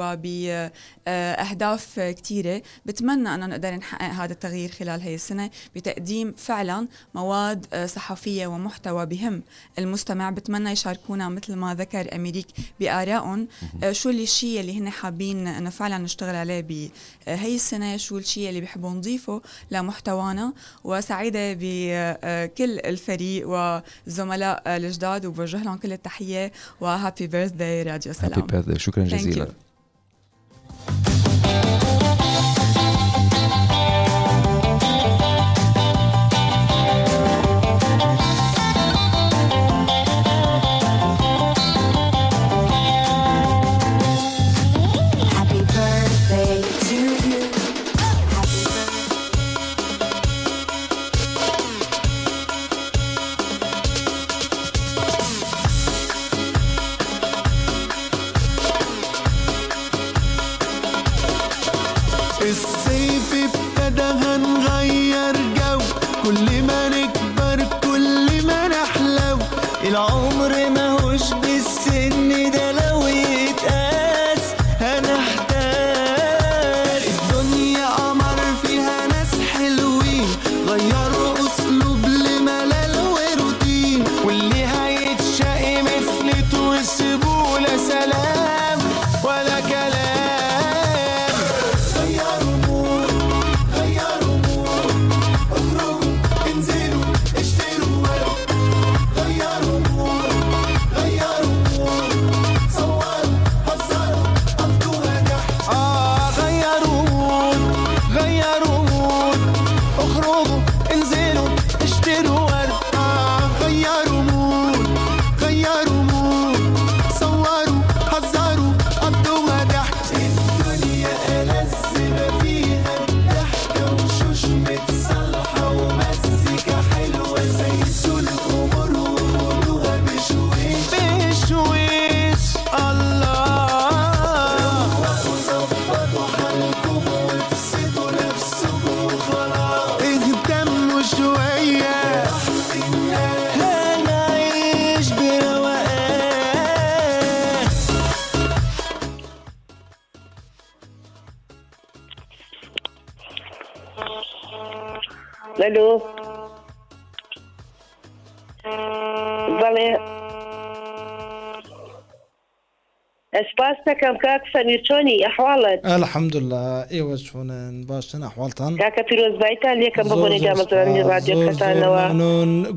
وباهداف كثيره بتمنى أنه نقدر نحقق هذا التغيير خلال هي السنة بتقديم فعلا مواد آه، صحفية ومحتوى بهم. المستمع بتمنى يشاركونا مثل ما ذكر أميريك بآرائهم. آه، شو اللي الشيء اللي هن حابين إنه فعلا نشتغل عليه بهي السنة؟ شو الشيء اللي بيحبوا نضيفه لمحتوانا؟ وسعيدة بكل الفريق والزملاء الجداد وبوجه لهم كل التحية و happy birthday راديو سلام. happy birthday شكرا جزيلا. ئەلو بەڵێ. ئەسپاس دەکەم کاک سەمی چۆنی ئەحواڵت. ئەلحەمدلله ئێوە چۆنن. باشن ئەحواڵتان کاکە پیرۆزبایتان لێکم بۆنی دامەزانانەوە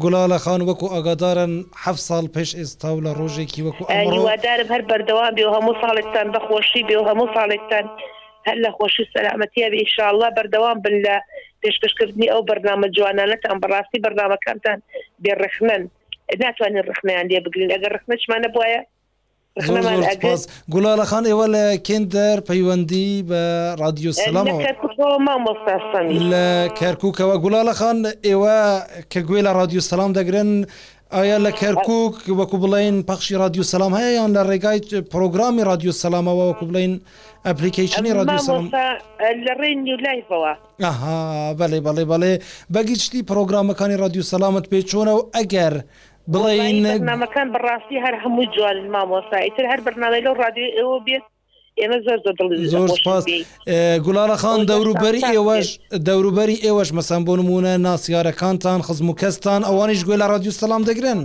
گوڵالە خان وەکو ئاگادارن. هەف ساڵ پێش ئێستا و لە ڕۆژێکی وەکو هیوادارم هەر بەردەوام بێ و هەموو ساڵێکتان بەخۆشی بێ و هەموو ساڵێکتان هەر لە خۆشی سەلامەتیە بێ. ئیشاءله بەردەوام بن لە پێشکەشکردنی ئەو بەرنامە جوانانەتان بەڕاستی بەرنامەکانتان بێڕخنن. ناتوانین ڕخنیان لێ بگرین. ئەگەر ڕخنەچمانە بواە زۆر زۆر سپاس. گولاله خان ئێوە لە کندەر پەیوەندی بە رادیۆ سلامەوە مامۆستاسەمی لە کەرککەوە گولاله خان ئێوە کە گوێ لە رادیۆ سلام دەگرن ئایا لە کەرکک وەکو بڵین پەخشی رادیۆ سلام هەیە یان لە ڕێگای پرۆگرامی رادیۆ سلامەوە وەکو بڵین ئەپلیکیشنی رادیۆ سلام لە ڕێ نیولایفەوە ئاها بەڵێ بەڵێ بەڵێ. بەگیشتی پرۆگرامەکانی رادیۆ سلامت پێ چۆنە و ئەگەر بڵین بەرنامەکان بەڕاستی هەر هەموو جوان مامۆستا ئیتر هەر بەرنامە لەو رادیۆ ئێوە بێت ئێمە زۆر زۆر سپاس. گولاله خان دەوروبەری ئێوەش دەوروبەری ئێوەش مەسەم بۆ نمونە ناسیارەکانتان خزم و کەستان ئەوانیش گوێ لە رادیو سلام دەگرن.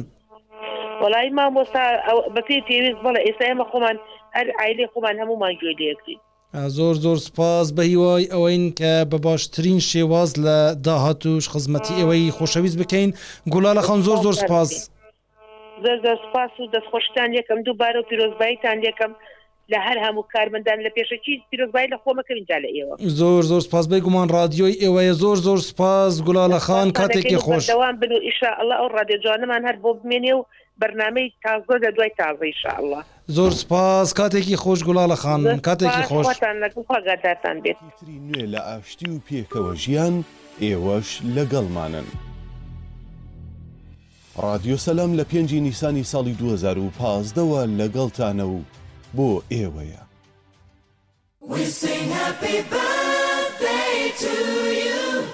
وڵی مامۆستا بە پێی پێویست بڵێ ئێستا ئێمە خۆمان هەر عیلی خۆمان هەمومان گوێ لەکرین زۆر زۆر سپاس. بە هیوای ئەوەین کە بە باشترین شێواز لە داهاتوش خزمەتی ئێوەی خۆشەویست بکەین. گولاله خان زۆر زۆر سپاس زۆر زۆر سپاس و دەستخۆشتان یەکەم دووبارە و پیرۆزباییتان یەکەم. لە هەر هەموو کارمەندان لە پێشەکی پیرۆزبای لە خۆمەکەین جا لە ئێوە؟ زۆر زۆر سپاس بێگومان رادیۆی ئێوەیە زۆر زۆر سپاس گولاله خان کاتێکی خۆش. دەوام بن و ئیشا الله ئەو ڕادێ جوانەمان هەر بۆ بمێنێ و بەرنمەی تازۆ لە دوای تازە ئیشا الله زۆر سپاس کاتێکی خۆش گولاله خان کاتێکی خۆش. لەگوڵگادارتان بێت. نوێ لە ئاشتی و پێکەوە ژیان ئێوەش لەگەڵمانن. رادیۆ سەلام لە پێنجی نیسانی ساڵی 2015ەوە لەگەڵتانە و We sing happy birthday to you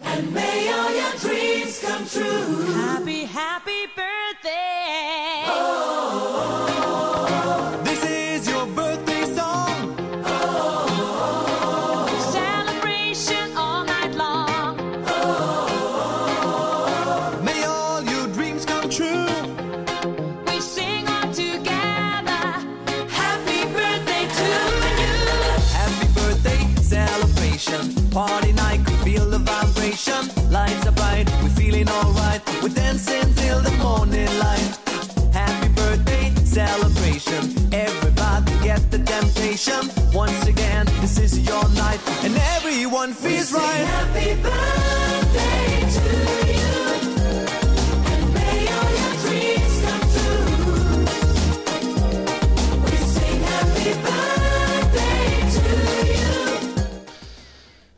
and may all your dreams come true. Happy, happy birthday. Celebration. Everybody get the temptation. Once again, this is your night, and everyone feels right. Happy birthday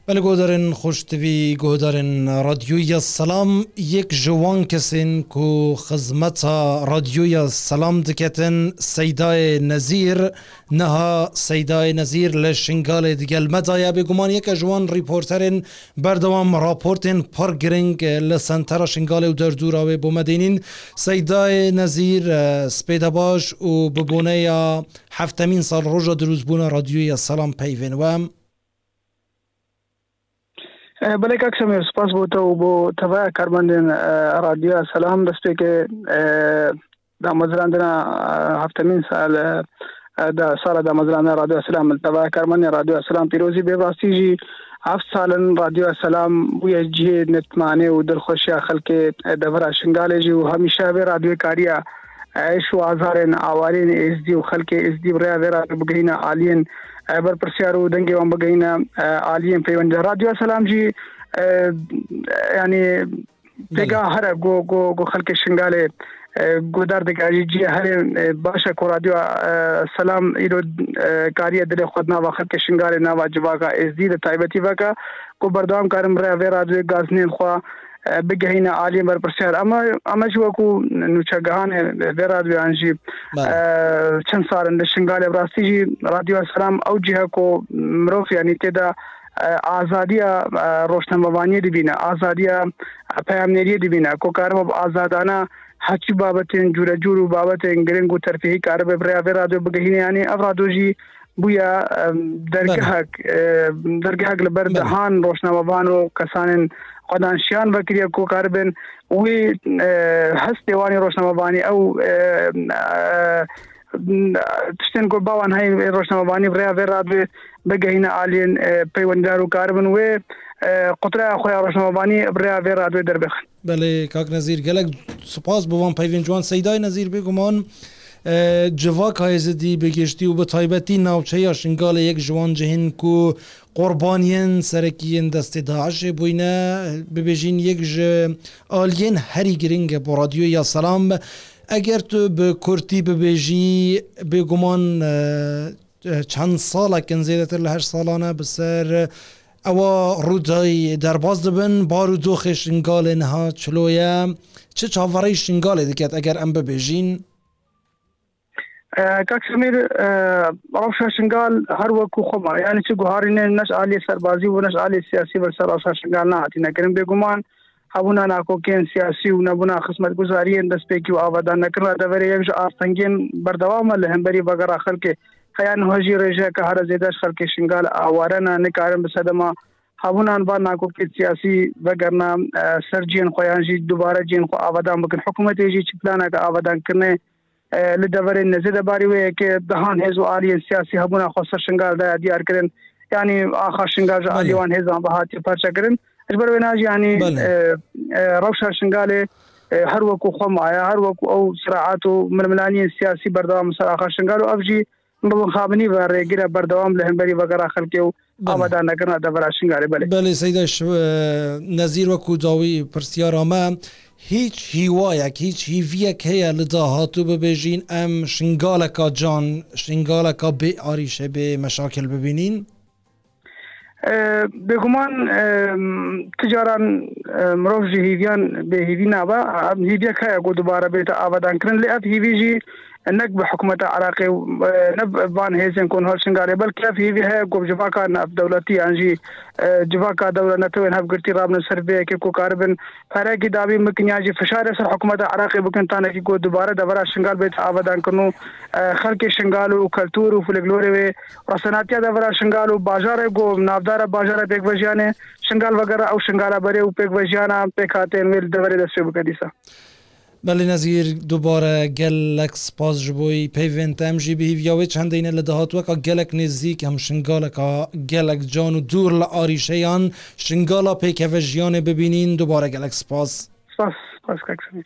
We sing happy birthday to you. بله گودارن خوشتوی گودارن رادیوی سلام یک جوان کسین کو خدمت رادیوی سلام دکتن سیدای نزیر نها سیدای نزیر لشنگال دیگل مدایا بگمان یک جوان ریپورترین بردوام راپورتین پر گرنگ لسنتر شنگال و در دورا و بومدینین سیدای نزیر اه، سپیده باش و ببونه یا هفتمین سال روژا Böyle akşam spas bota u bu tava karbandin radyo selam deste ki da mazrandina haftamin sal دا سال د مزلانه رادیو اسلام التوا کارمن رادیو اسلام پیروزی به واسیږي هفت سالن رادیو اسلام وی جی نتمانه او دلخوشیا خلک د ورا شنګاله جو همیشه به رادیو کاریا عيش وازارن اوارین اس دی خلک اس دی ورا ورا بګینا الین berpersiaru dengan bagainya eh, alim pewan radio salam ji eh, yani tega hara go go go halke shingale گودار د کاری جی هر باشه کو رادیو سلام ایرو کاری دل خود نا وخت کې شنګار نه واجبہ کا از دې تایبتی وکا کو بردام کارم را وی رادیو غازنین خو بگەینە عالی بەرپرسیار ئەمە ئەمەش وەکو نوچەگەهان بێرادویانژی چەند ساارن لە شنگالە ڕاستیژی رادیۆسلام ئەو جیهکۆ مرۆڤیانی تێدا ئازادیە ڕۆشنەمەوانیە دەبینە ئازادیە پامێریە دەبینە. کۆکارەوە ئازادانە هەچی بابەتێن جورە جوور و بابەتێن گرنگ و تەرفی کارە بە بریا بێرادۆ بگەهینیانی ئەڕادۆژی بویە دەرگهک دەرگهک لە بەردەهان ڕۆشنەوەبان و کەسانن خۆدانشیان بەکرە کۆکار بن وی هەست دێوانی ڕۆشنەوەبانی ئەو تشتێن گۆ باوان هەی ڕۆشنەوەبانی بڕیا ڕێڕادێ بەگەهینە ئالین پەیوەنددار و کار بن وێ قوترای خۆیان ڕۆژنەوەبانی بریا بێ ڕادێ دەربخن. بەێ کاک نەزیر گەلک سوپاس بوان پەیوێن جوان سەدای نەزیر بێگومان. جواک های زدی بگشتی و به تایبەتی یا شنگال یک جوان جهین کو قربانین سرکی دست داعش بوینه. ببیجین یک جو آلین هری گرنگ با رادیو یا سلام. سەسلام بە ئەگەر تو به کورتی ببێژی بێگومان چەند ساڵەکەن زیێتر لە هەر ساڵانە بەسەر ئەوە ڕوودایی دەرباز دەبن بار دوخ شنگال نها چلویه. چه چاوری شنگال دەکات اگر ام ببیجین؟ کاک سمیر عرب شنگال هر وکو خمر یعنی چې ګوهارینه نش عالی سربازی و نش عالی سیاسی ور سره عرب شنگال نه هتی نه کرن به ګمان هبونا ناکو کین سیاسی و نبونا خدمت گزاری اندس پی کیو آوادا نکرن دا وری یک آستنگین بردوام لهمبری وغیرہ خلک خیان هجی رجه که هر زیدش خلک شنگال آوارنا نکارن بسدما هبونا با ناکو کی سیاسی وگرنا سرجین خویان جی دوباره جین خو آوادا مکن حکومت جی چپلانا که آوادا کرنے لدەوەێن نەزیدە باریوەیەکێ دەهان هێز و ئالیە سیاسی هەبوونا خۆسە شنگالدا دیارکردن ینی ئاخا شنگاژ ئالیوان هێزان بە هاتی پارچەکردن اش بەر وێناژیانی ڕەوشە شنگالێ هەر وەکو خۆمایە هەر وەکو ئەو سرعات و مرملانی سیاسی بەردەوام سەر ئاخا شنگال و ئەفژی بڵخابنی بە ڕێگرە بەردەوام لە هەمبەری بەگەرا خەلکێ و ئامادانەکەنا دەبرا شنگاری بەێ بەێ سەیدەش نەزیر وەکو جاوی پرسیارامە هیچ هیوایک هیچ هیویک هیا لدا هاتو ببیجین ام شنگالکا جان شنگالکا بی آریشه بێ مشاکل ببینین. بگومان تجاران مروف جی هیویان به هیوی نبا. هیویک هیا گو دوبارە آوادان ئاوادانکردن لێ هیوی جی نک به حکومت عراقی نه بان هیزن کن هر شنگاری بلکه فی به گوب جوا کا نه دولتی انجی جوا کا دولت ون هب گرتی رابن سر به که کو کاربن فرا کی داوی مکنیا جی فشار سر حکومت عراقی بکن تانه کی کو دوباره دورا شنگال به آبادان کنو خلق شنگال او کلتور او فلگلور و رسناتیا دورا شنگال او بازار گو نافدار بازار پیک وجیانه شنگال وغیرہ او شنگالا بره او پیک وجیانه پیکاتن ویل دوره دسه بکدیسا بله نظیر دوباره گلک سپاس جبوی پیوینت ام جی به هیویاوی چند اینه لدهات وکا. گلک نزدیک هم شنگالکا. گلک جان و دور لآریشیان شنگالا پیک وجیان ببینین. دوباره گلک سپاس. سپاس. سپاس کاک سمیر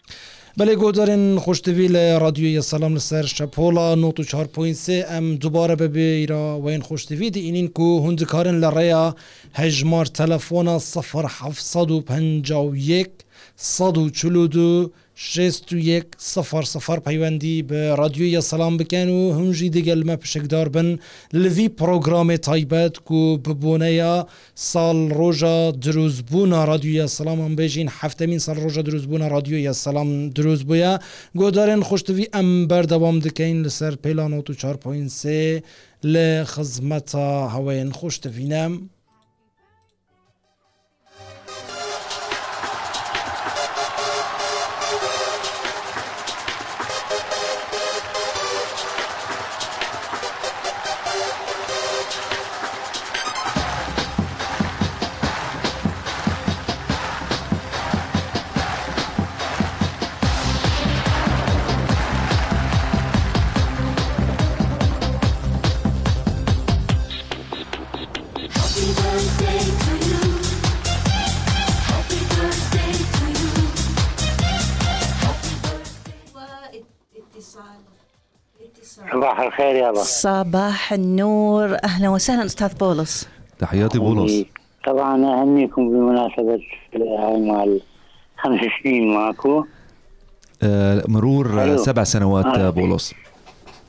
بله گودارین خوشتوی رادیوی سلام لسر شپولا نوتو چهار پوین سه. ام دوباره ببیرا و این خوشتوی دی اینین کو هندکارن لریا. هجمار تلفون صفر هفتصد و پنجا و یک صد و چلو دو شست و یک صفر صفر پەیوەندی بە رادیۆیە سەسلام بکەن و هەمژی دیگەلمە پشکدار بن. لڤی پرۆگرامێ تایبەت و ببوونەیە ساڵ ڕۆژە دروستبوونا رادیۆیە سەسلام بێژین هەفتەمین ساڵ ڕۆژە دروستبوونا رادیۆیە سەسلام دروست بووە. گۆدارێن خوشتوی ئەم بەردەوام دکەین لەسەر پێلانۆ و 4.3 لە خزمەتە هەوەیەن خوشتەڤینەم الخير يابا صباح النور. أهلا وسهلا أستاذ بولس. تحياتي بولس. طبعا أهنيكم بمناسبة هاي مال خمس سنين ماكو. آه، مرور حلو. سبع سنوات آه. بولس.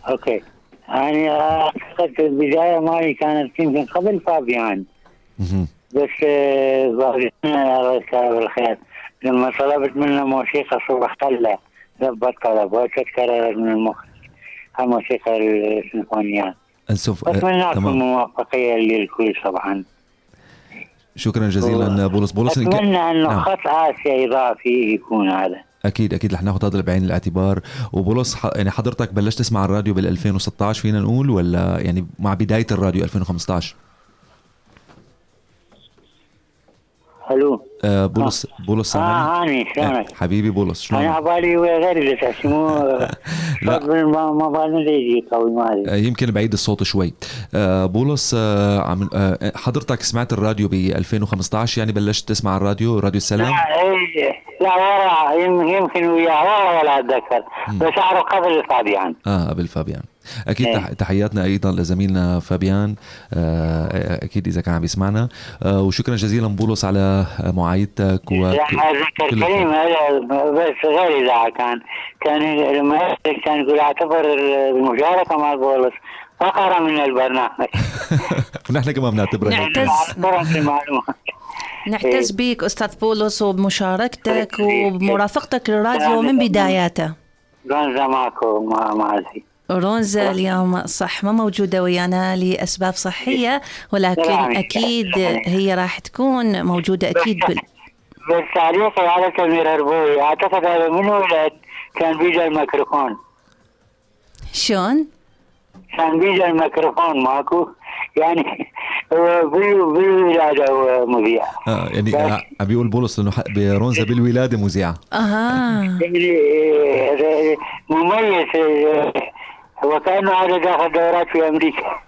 okay. أنا أعتقد البداية مالي كانت يمكن قبل فابيان. بس آه، فابيان الله يذكره بالخير. لما طلبت منه موسيقى صبح طلة ضبط طلب وتتكرر من المخ الموسيقى السيمفونيات سوف آه، اتمنى لكم تمام. موفقية للكل طبعا. شكرا جزيلا بولس. بولس. أتمنى انه نعم. خط آسيا إضافي يكون هذا. أكيد أكيد. رح ناخذ هذا بعين الاعتبار. وبولس ح... يعني حضرتك بلشت تسمع الراديو بال 2016 فينا نقول ولا يعني مع بداية الراديو 2015 حلو آه بولس بولس سامعني آه هاني. شلونك؟ حبيبي بولس أنا شلون عبالي غير تحسموه لا. ما ما بالنا يجي قوي ما أدري. آه، يمكن بعيد الصوت شوي. آه بولس آه عم آه حضرتك سمعت الراديو ب 2015 يعني بلشت تسمع الراديو راديو السلام؟ لا إيه، لا ورا يم- يمكن وياه والله ولا أتذكر. بس أعرف قبل فابيان آه قبل فابيان أكيد إيه. تح- تحياتنا أيضا لزميلنا فابيان. آه أكيد إذا كان عم يسمعنا. آه وشكرا جزيلا بولس على معايدتك و لا اتذكر كل كريم هذا بس غير اذاعه كان كان لما يسألك كان يقول أعتبر المشاركه مع بولس فقرة من البرنامج. [laughs] ونحن كمان بنعتبرها. هيك. نعتز نعتز بك أستاذ بولس وبمشاركتك وبمرافقتك للراديو من بداياته. ماكو ما ما ادري رونزا اليوم صح ما موجودة ويانا لأسباب صحية ولكن سلام. أكيد هي راح تكون موجودة أكيد بال... بس تعليقي على سمير اربوي أعتقد هذا من ولد كان بيجي الميكروفون؟ شلون؟ كان بيجي الميكروفون ماكو؟ يعني بالولاده هو مذيع. آه يعني آه، عم بيقول بولس إنه برونزا بالولاده مذيعة. أها. يعني آه، مميز آه، هو كانه هذا داخل دورات في أمريكا.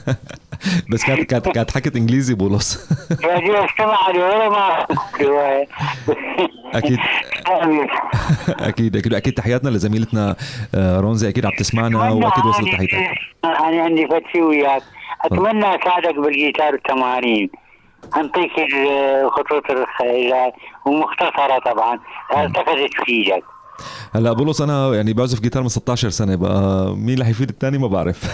[laughs] بس كانت كانت كانت حكت إنجليزي بولس. [laughs] يعني استمع عليه ولا ما [laughs] أكيد. أكيد أكيد أكيد تحياتنا لزميلتنا آه، رونزا أكيد عم تسمعنا وأكيد وصلت تحياتك. أنا عندي فتشي وياك. أتمنى أساعدك بالجيتار والتمارين أنطيك الخطوط الخ- ومختصرة طبعا. اعتقد تفيدك هلا بولس أنا يعني بعزف جيتار من 16 سنة بقى مين رح يفيد الثاني ما بعرف. [laughs]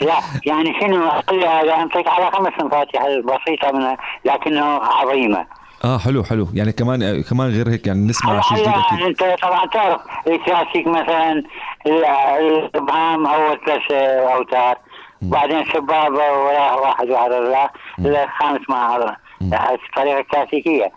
لا يعني شنو أقول هذا انطيك على خمس مفاتيح بسيطة من لكنه عظيمة. آه حلو حلو. يعني كمان كمان غير هيك يعني نسمع شيء جديد أكيد. أنت طبعا تعرف الكلاسيك مثلا الابهام أول ثلاث أوتار بعدين سبابه ولا واحد واحد ولا الخامس مع هذا الطريقة الكلاسيكية.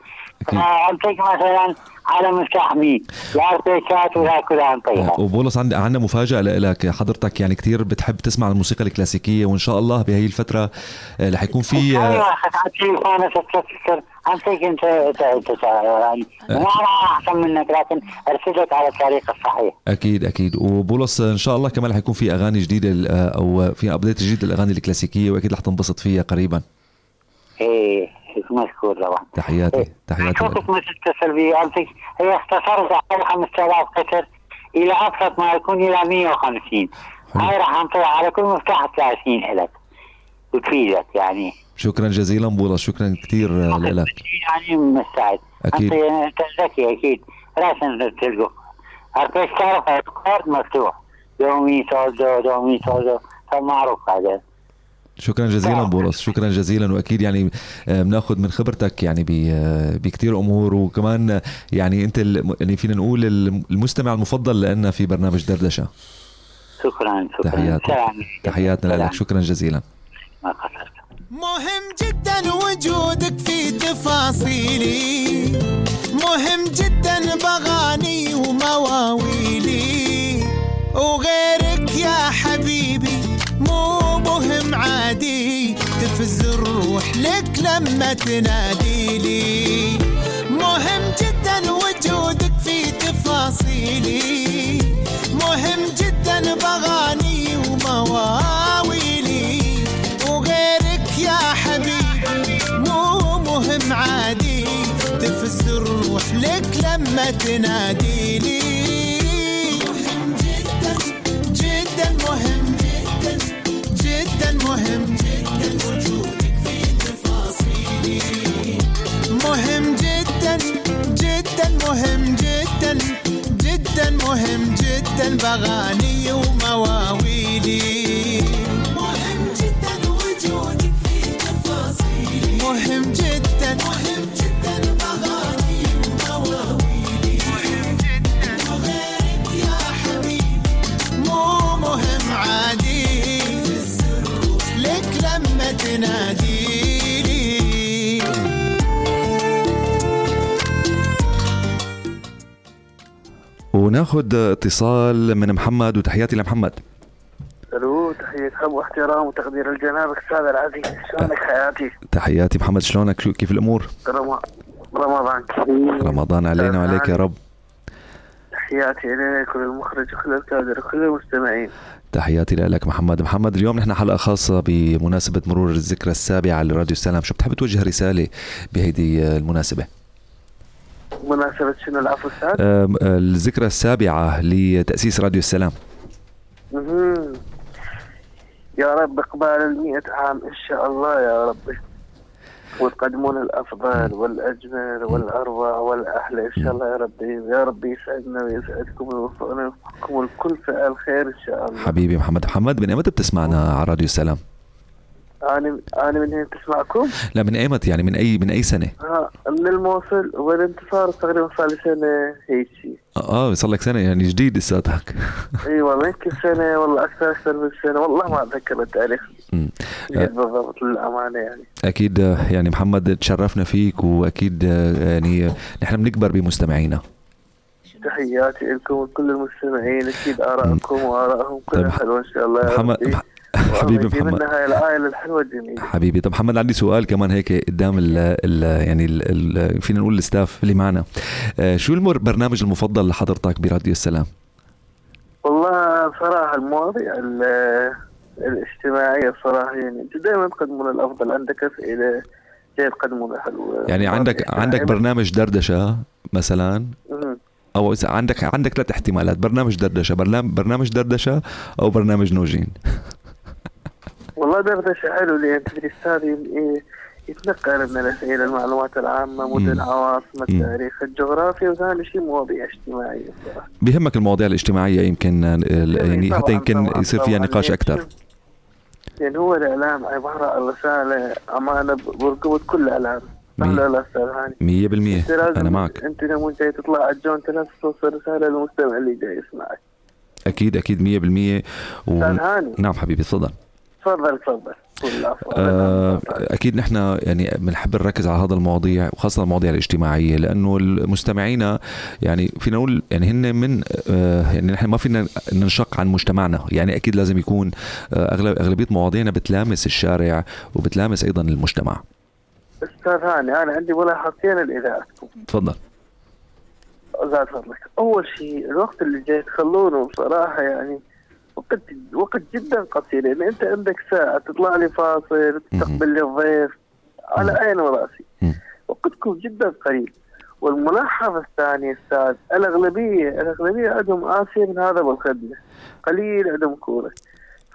اعطيك مثلا على مفتاح مين لا ارتيشات ولا كلها انطيها وبولس عند عندنا مفاجأة لك. حضرتك يعني كتير بتحب تسمع الموسيقى الكلاسيكية وإن شاء الله بهي الفترة آه، رح يكون في أيوه آه، تتذكر انطيك انت يعني ما أنا أحسن منك لكن أرشدك على الطريق الصحيح. أكيد أكيد. وبولس إن شاء الله كمان رح يكون في أغاني جديدة آه، أو في أبديت جديد للأغاني الكلاسيكية وأكيد رح تنبسط فيها قريبا. إيه. مشكور طبعا تحياتي تحياتي شوفك ما تتصل بي هي اختصرت على 5000 قطر إلى ابسط ما يكون إلى 150 هاي راح انطيها على كل مفتاح 30 لك وتفيدك يعني شكرا جزيلا بولس شكرا كثير لك يعني مستعد أكيد. انت ذكي أكيد لازم تلقوا عرفت تعرف الكارد مفتوح يومي تازة يومي تازة فمعروف هذا شكرا جزيلا بولس شكرا جزيلا. وأكيد يعني آه، بناخذ من خبرتك يعني ب- آه، بكثير أمور. وكمان آه، يعني أنت ال- يعني فينا نقول الم- المستمع المفضل لنا في برنامج دردشة. شكرا شكرا. تحياتنا. تحياتنا لك. شكرا جزيلا. ما قصرت مهم جدا وجودك في تفاصيلي. مهم جدا بغاني ومواويلي. وغيرك يا حبيبي. مو مهم عادي تفز الروح لك لما تناديلي مهم جدا وجودك في تفاصيلي. مهم جدا بغاني ومواويلي. وغيرك يا حبيبي مو مهم عادي تفز الروح لك لما تناديلي مهم جدا جدا مهم. جدا مهم جدا في تفاصيلي مهم جدا جدا مهم جدا جدا مهم جدا بغاني ومواويلي. وناخذ اتصال من محمد وتحياتي لمحمد. ألو تحية حب واحترام وتقدير لجنابك أستاذ العزيز. شلونك حياتي؟ تحياتي محمد شلونك؟ شو كيف الأمور؟ رم- رمضان كريم رمضان علينا وعليك يا رب. تحياتي إليك وللمخرج وكل الكادر وكل المستمعين. تحياتي لك محمد. محمد اليوم نحن حلقة خاصة بمناسبة مرور الذكرى السابعة لراديو السلام. شو بتحب توجه رسالة بهيدي المناسبة؟ مناسبة شنو العفو أستاذ؟ أم، الذكرى السابعة لتأسيس راديو السلام. يا رب قبال المئة عام إن شاء الله يا رب. وتقدمون الأفضل والأجمل والأروع والأحلى إن شاء الله يا ربي يا ربي يسعدنا ويسعدكم ويوفقنا ويوفقكم الكل في الخير إن شاء الله. حبيبي محمد. محمد من ايمتى بتسمعنا على راديو السلام؟ أنا أنا من هنا تسمعكم؟ لا من ايمت يعني من اي من أي سنة؟ ها من الموصل والانتصار تقريبا صار لي سنة هيك شيء آه صار لك سنة يعني جديد لساتك [laughs] اي والله يمكن سنة والله أكثر أكثر من سنة. والله ما أتذكر التاريخ. جد بالضبط للأمانة يعني. أكيد آه، يعني محمد تشرفنا فيك وأكيد آه، يعني نحن بنكبر بمستمعينا. تحياتي لكم وكل المستمعين أكيد آرائكم وآرائهم كلها طيب، حلوة إن شاء الله يا محمد- ربي. [laughs] حبيبي محمد. لنا هاي العائله الحلوة الجميلة. حبيبي. طب محمد عندي سؤال كمان هيك قدام ال ال يعني ال ال فينا نقول الستاف اللي معنا. آه، شو المر- البرنامج المفضل لحضرتك براديو السلام؟ والله بصراحه المواضيع ال- الاجتماعية بصراحه يعني أنتم دائما تقدمون الأفضل. عندك أسئلة جاي تقدمون حلوة يعني عندك عندك برنامج دردشة مثلا. أو إذا عندك عندك ثلاث احتمالات. برنامج دردشة برنامج برنامج دردشة أو برنامج نوجين. والله دردشه حلو لأن تدري أستاذ ي- يتنقل من الأسئلة المعلومات العامة مدن عواصم التاريخ الجغرافيا وثاني شيء مواضيع اجتماعية. صراحة بيهمك المواضيع الاجتماعية يمكن آه، يعني حتى يمكن يصير فيها. نقاش أكثر. يعني هو الإعلام عبارة عن رسالة أمانة برقبة كل الإعلام صح ولا لا أستاذ هاني؟ 100% أنت لازم أنا معك. أنت لما جاي تطلع على الجو أنت لازم توصل رسالة للمستمع اللي جاي يسمعك. أكيد أكيد 100% و... أستاذ هاني. نعم حبيبي تفضل. تفضل تفضل. آه، أكيد نحن يعني بنحب نركز على هذا المواضيع وخاصة المواضيع الاجتماعية لأنه المستمعين يعني فينا نقول يعني هن من آه، يعني نحن ما فينا ننشق عن مجتمعنا. يعني أكيد لازم يكون آه، أغلب أغلبية مواضيعنا بتلامس الشارع وبتلامس أيضا المجتمع. أستاذ هاني أنا عندي ملاحظتين لإذاعتكم تفضل. زاد فضلك. أول شيء الوقت اللي جاي تخلونه بصراحة يعني وقت وقت جدا قصير. لأن أنت عندك ساعة تطلع لي فاصل تستقبل لي الضيف. على عيني وراسي. وقتكم جدا قليل. والملاحظة الثانية أستاذ الأغلبية الأغلبية عندهم آسية من هذا بالخدمة قليل عندهم كورة.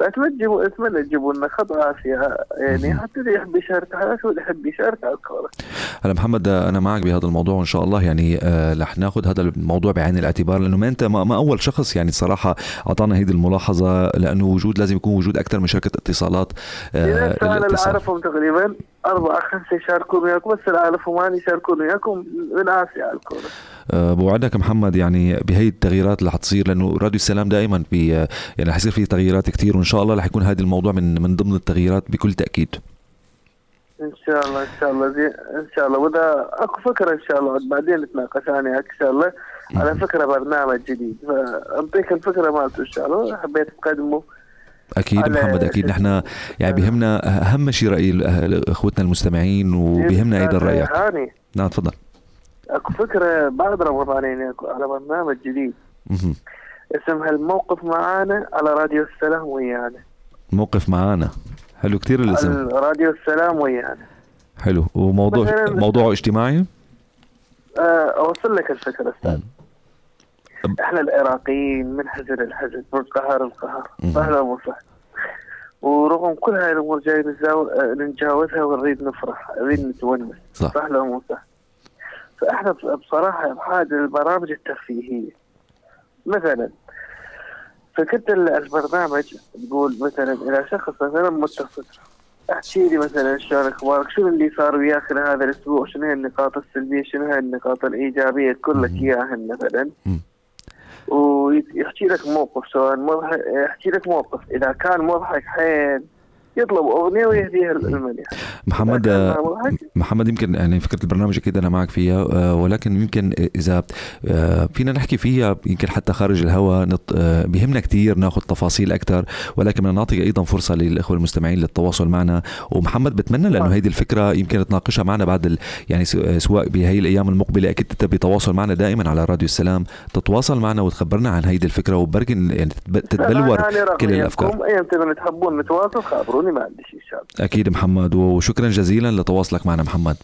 فأتمنى تجيبوا أتمنى تجيبوا لنا خط آسيا يعني حتى اللي يحب يشارك على اللي يحب يشارك على الكورة. هلا محمد آه، أنا معك بهذا الموضوع وإن شاء الله يعني آه، رح ناخذ هذا الموضوع بعين الاعتبار لأنه ما انت ما ما أول شخص يعني صراحة أعطانا هيدي الملاحظة لأنه وجود لازم يكون وجود أكثر من شركة اتصالات آه، أنا اللي الاتصال. اعرفهم تقريبا. أربعة خمسة يشاركون وياكم. بس اعرفهم اني يشاركون وياكم. من آسيا الكورة. آه، بوعدك محمد يعني بهي التغييرات اللي حتصير لأنه راديو السلام دائما بي يعني رح يصير في تغييرات كثير وإن شاء الله رح يكون هذا الموضوع من من ضمن التغييرات بكل تأكيد. إن شاء الله إن شاء الله زي إن شاء الله. وإذا أكو فكرة إن شاء الله بعدين نتناقش أنا إن شاء الله. على فكرة برنامج جديد. فانطيك الفكرة مالته إن شاء الله. حبيت تقدمه. أكيد محمد أكيد. نحن يعني بهمنا أهم شيء رأي أخوتنا المستمعين وبهمنا أيضا رأيك. نعم تفضل. أكو فكرة بعد رمضانين أكو على برنامج جديد. اسمها الموقف معانا على راديو السلام ويانا. موقف معانا. حلو كثير الاسم. راديو السلام ويانا. حلو. وموضوع موضوعه اجتماعي؟ آه، أوصل لك الفكرة أستاذ. إحنا العراقيين من حزن الحزن من قهر القهر. أهلا وسهلا. ورغم كل هاي الأمور جاي نتجاوزها ونريد نفرح نريد نتونس. صح. أهلا وسهلا. فإحنا بص- بصراحة بحاجه للبرامج الترفيهية. مثلا فكنت ال- البرنامج تقول مثلا إلى شخص مثلا متصل احكي لي مثلا شلون أخبارك؟ شنو اللي صار وياك خلال هذا الأسبوع؟ شنو هي النقاط السلبية؟ شنو هي النقاط الإيجابية؟ تقول لك اياها مثلا. ويحكي لك موقف سواء مضحك يحكي لك موقف. إذا كان مضحك حيل يطلب أغنية ويهديها المليح محمد محمد يمكن يعني فكرة البرنامج أكيد أنا معك فيها آه، ولكن يمكن إذا آه، فينا نحكي فيها يمكن حتى خارج الهواء آه، بيهمنا كثير ناخذ تفاصيل أكثر ولكن بدنا نعطي أيضا فرصة للإخوة المستمعين للتواصل معنا. ومحمد بتمنى لأنه هيدي الفكرة يمكن تناقشها معنا بعد ال يعني سو- سواء بهي الأيام المقبلة أكيد أنت بتواصل معنا دائما على راديو السلام. تتواصل معنا وتخبرنا عن هيدي الفكرة وبركن يعني تتب- تتبلور كل الأفكار. اي أنتم تحبون نتواصل خابروني ما عندي شيء أكيد محمد وشكرا جزيلا لتواصلك معنا محمد.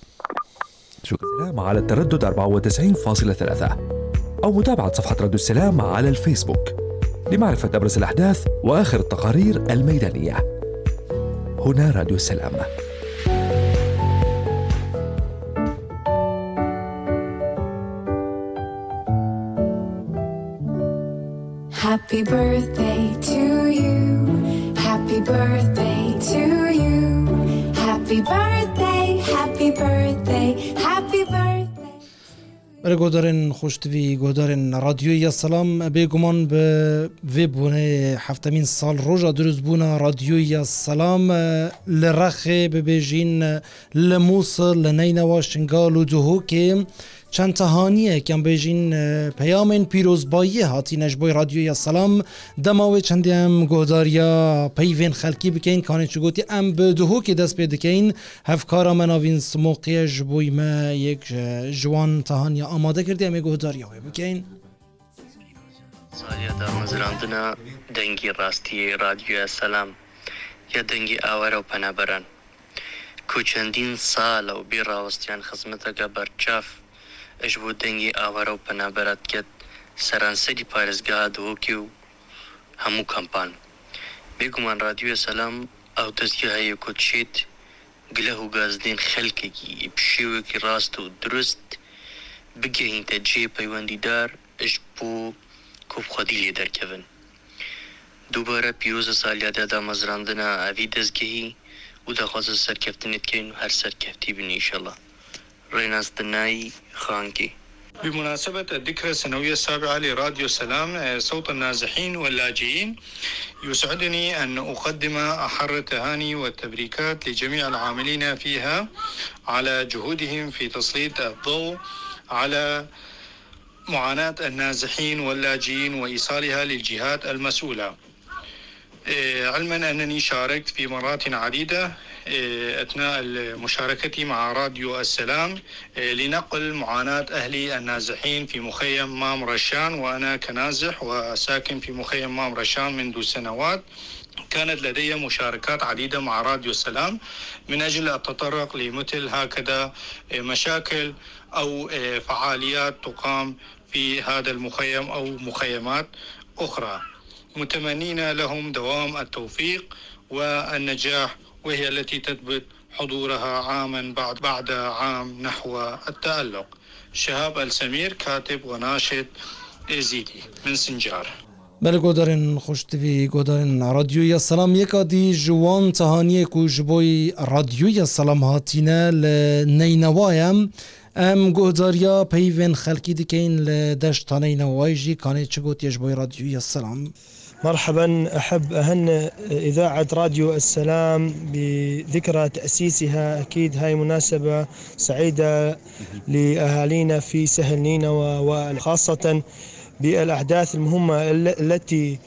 شكرا. السلام على التردد 94.3 أو متابعة صفحة راديو السلام على الفيسبوك لمعرفة أبرز الأحداث وآخر التقارير الميدانية. هنا راديو السلام. Happy birthday to you. Happy birthday to you. Happy birthday, happy birthday, happy birthday. بله گودارن خوشتوی گودارن رادیوی سلام بگمان به وی بونه هفتمین سال روژا دروز بونا رادیوی سلام لرخه ببیجین لموصل لنینوا شنگال و دهو که چند تهانیه به این پیام این پیروزبایی هاتینش بوی رادیو یا سلام دماوی چندی هم گوداریا پیوین خلکی بکین کانه چو گوتی ام به دهو که دست پیدکین هفکارا مناوین سموقی جبوی ما یک جوان تهانی آماده کردی همی گوداریا بکین سالیا در مزراندنا دنگی راستی رادیو سلام یا دنگی آور و پەنابەران کوچندین سال و راستیان خزمەتەکە بەرچاف ئەش بۆ دەنگی ئاوارە و پەنابەرات کێت سەرانسەری پارێزگا دۆکی و هەموو کەمپان. بێگومان رادیۆە سەسلام ئەو دەستگی هەیە کۆچێت گلە و گازدێن خەلکێکی پشێوێکی ڕاست و دروست بگەینتە جێ پەیوەندیدار ئەش بۆ کۆبخوادی لێ دەرکەون. دووبارە پیرۆزە سالیادادا مەزراندنە ئەوی دەستگەهی و دەخوازە سەرکەفتنت کەین و هەر سەرکەفتی بنیشەڵە ڕێناستنایی خانکی. بمناسبة الذكرى السنوية السابعة لراديو سلام آه، صوت النازحين واللاجئين يسعدني أن أقدم أحر التهاني والتبريكات لجميع العاملين فيها على جهودهم في تسليط الضوء على معاناة النازحين واللاجئين وإيصالها للجهات المسؤولة. علما أنني شاركت في مرات عديدة آه، أثناء مشاركتي مع راديو السلام آه، لنقل معاناة أهلي النازحين في مخيم مام رشان وأنا كنازح وساكن في مخيم مام رشان منذ سنوات. كانت لدي مشاركات عديدة مع راديو السلام من أجل التطرق لمثل هكذا مشاكل أو فعاليات تقام في هذا المخيم أو مخيمات أخرى. متمنين لهم دوام التوفيق والنجاح وهي التي تثبت حضورها عاما بعد بعد عام نحو التألق. شهاب السمير كاتب وناشط إيزيدي من سنجار. بله گودارن خوش تیوی گودارن رادیوی سلام. یکا دی جوان تهانیه کو جبوی رادیوی سلام هاتینه لنینوایم ام. گوداریا پیوین خلکی دکین لدشت نینوای جی. کانه چه گوت یجبوی رادیوی سلام؟ مرحبا. أحب أهنئ إذاعة راديو السلام بذكرى تأسيسها. أكيد هاي مناسبة سعيدة لأهالينا في سهل نينوى وخاصة بالأحداث المهمة ال- التي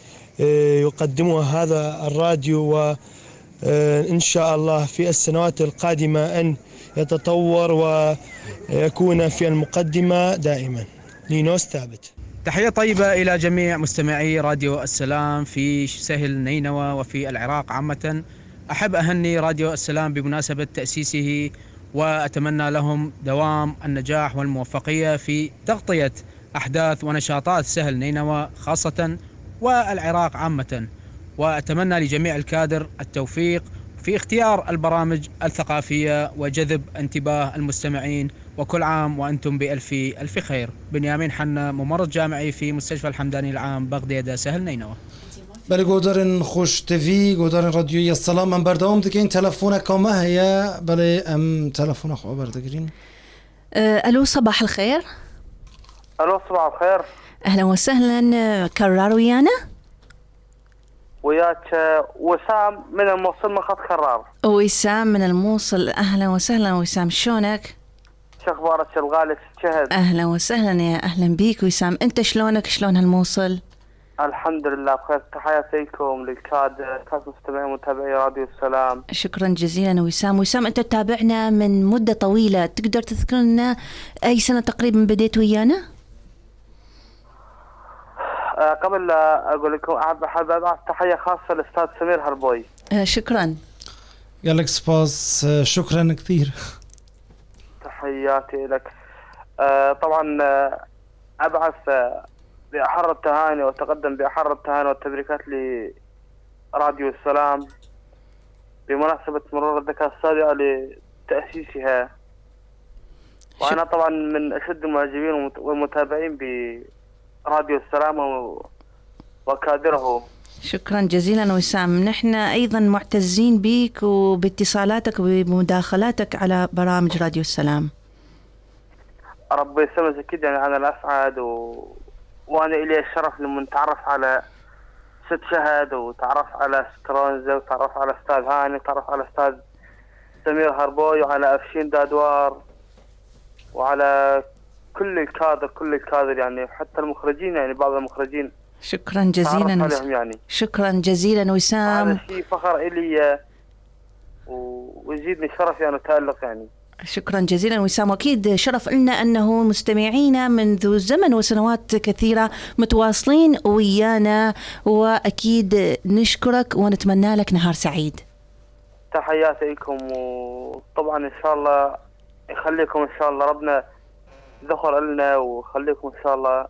آه، يقدمها هذا الراديو. وإن شاء الله في السنوات القادمة أن يتطور ويكون في المقدمة دائما. لينوس ثابت. تحية طيبة إلى جميع مستمعي راديو السلام في سهل نينوى وفي العراق عامة. أحب أهني راديو السلام بمناسبة تأسيسه وأتمنى لهم دوام النجاح والموفقية في تغطية أحداث ونشاطات سهل نينوى خاصة والعراق عامة. وأتمنى لجميع الكادر التوفيق في اختيار البرامج الثقافية وجذب انتباه المستمعين وكل عام وأنتم بألف ألف خير. بنيامين حنا ممرض جامعي في مستشفى الحمداني العام بغداد سهل نينوى بله گودارن خوش تیوی گودارن رادیوی سلام من بردوام دکین تلفون کامه هيا بله ام تلفون خو بردگرین آه، ألو صباح الخير ألو صباح الخير أهلا وسهلا كرار ويانا وياك وسام من الموصل من خط كرار وسام من الموصل. أهلا وسهلا وسام شلونك أخبارك الغالي شهد. أهلا وسهلا يا أهلا بيك وسام. أنت شلونك؟ شلون هالموصل؟ الحمد لله بخير. تحياتي لكم للكاد كاد مستمعين ومتابعي راديو السلام. شكرا جزيلا وسام. وسام أنت تتابعنا من مدة طويلة. تقدر تذكر لنا أي سنة تقريبا بديت ويانا؟ آه، قبل لا أقول لكم احب أحب ابعث تحية خاصة للاستاذ سمير هربوي. آه، شكرا. قال لك سباس آه، شكرا كثير. تحياتي لك. آه، طبعا آه، أبعث آه، بأحر التهاني وأتقدم بأحر التهاني والتبريكات لراديو السلام بمناسبة مرور الذكرى السابعه لتأسيسها. وأنا طبعا من أشد المعجبين والمت- والمتابعين براديو السلام وكادره. شكرا جزيلا وسام. نحن أيضا معتزين بك وباتصالاتك وبمداخلاتك على برامج راديو السلام. ربي يسلمك أكيد يعني أنا الأسعد و... وأنا إلي الشرف لما نتعرف على ست شهد وتعرف على سترونزا وتعرف على أستاذ هاني وتعرف على أستاذ سمير هربوي وعلى أفشين دادوار وعلى كل الكادر كل الكادر يعني حتى المخرجين يعني بعض المخرجين. شكرا جزيلا وسام يعني. شكرا جزيلا وسام. هذا شيء فخر إلي و- ويزيدني شرف يعني وتألق يعني. شكرا جزيلا وسام. وأكيد شرف لنا أنه مستمعينا منذ زمن وسنوات كثيرة متواصلين ويانا وأكيد نشكرك ونتمنى لك نهار سعيد. تحياتي لكم وطبعا إن شاء الله يخليكم إن شاء الله ربنا ذخر لنا ويخليكم إن شاء الله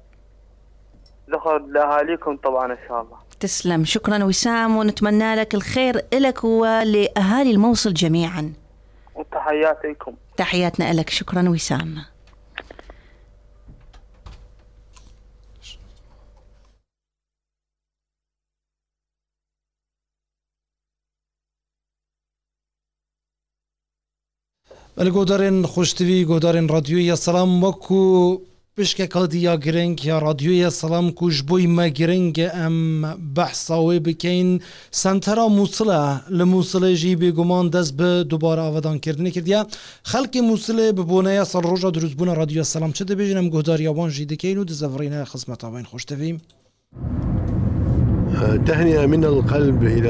ذخر لأهاليكم طبعا إن شاء الله. تسلم. شكرا وسام ونتمنى لك الخير لك ولأهالي الموصل جميعا. وتحياتي لكم تحياتنا لك شكرا وسام. بله گودارن خوش تیوی گودارن رادیوی سلام وکو پشک کادی یا گرنگ یا رادیوی سلام کوش گرنگ ام بحثاوی بکین سنترا موصله لموصله جی بگمان دست به دوباره آودان کردنی کردیا. خلق موصله ببونه یا سال روژا دروز بونه رادیو سلام چه دبیجنم گودار یابان جی دکین و آوین خوش تیویم تهنئة من القلب إلى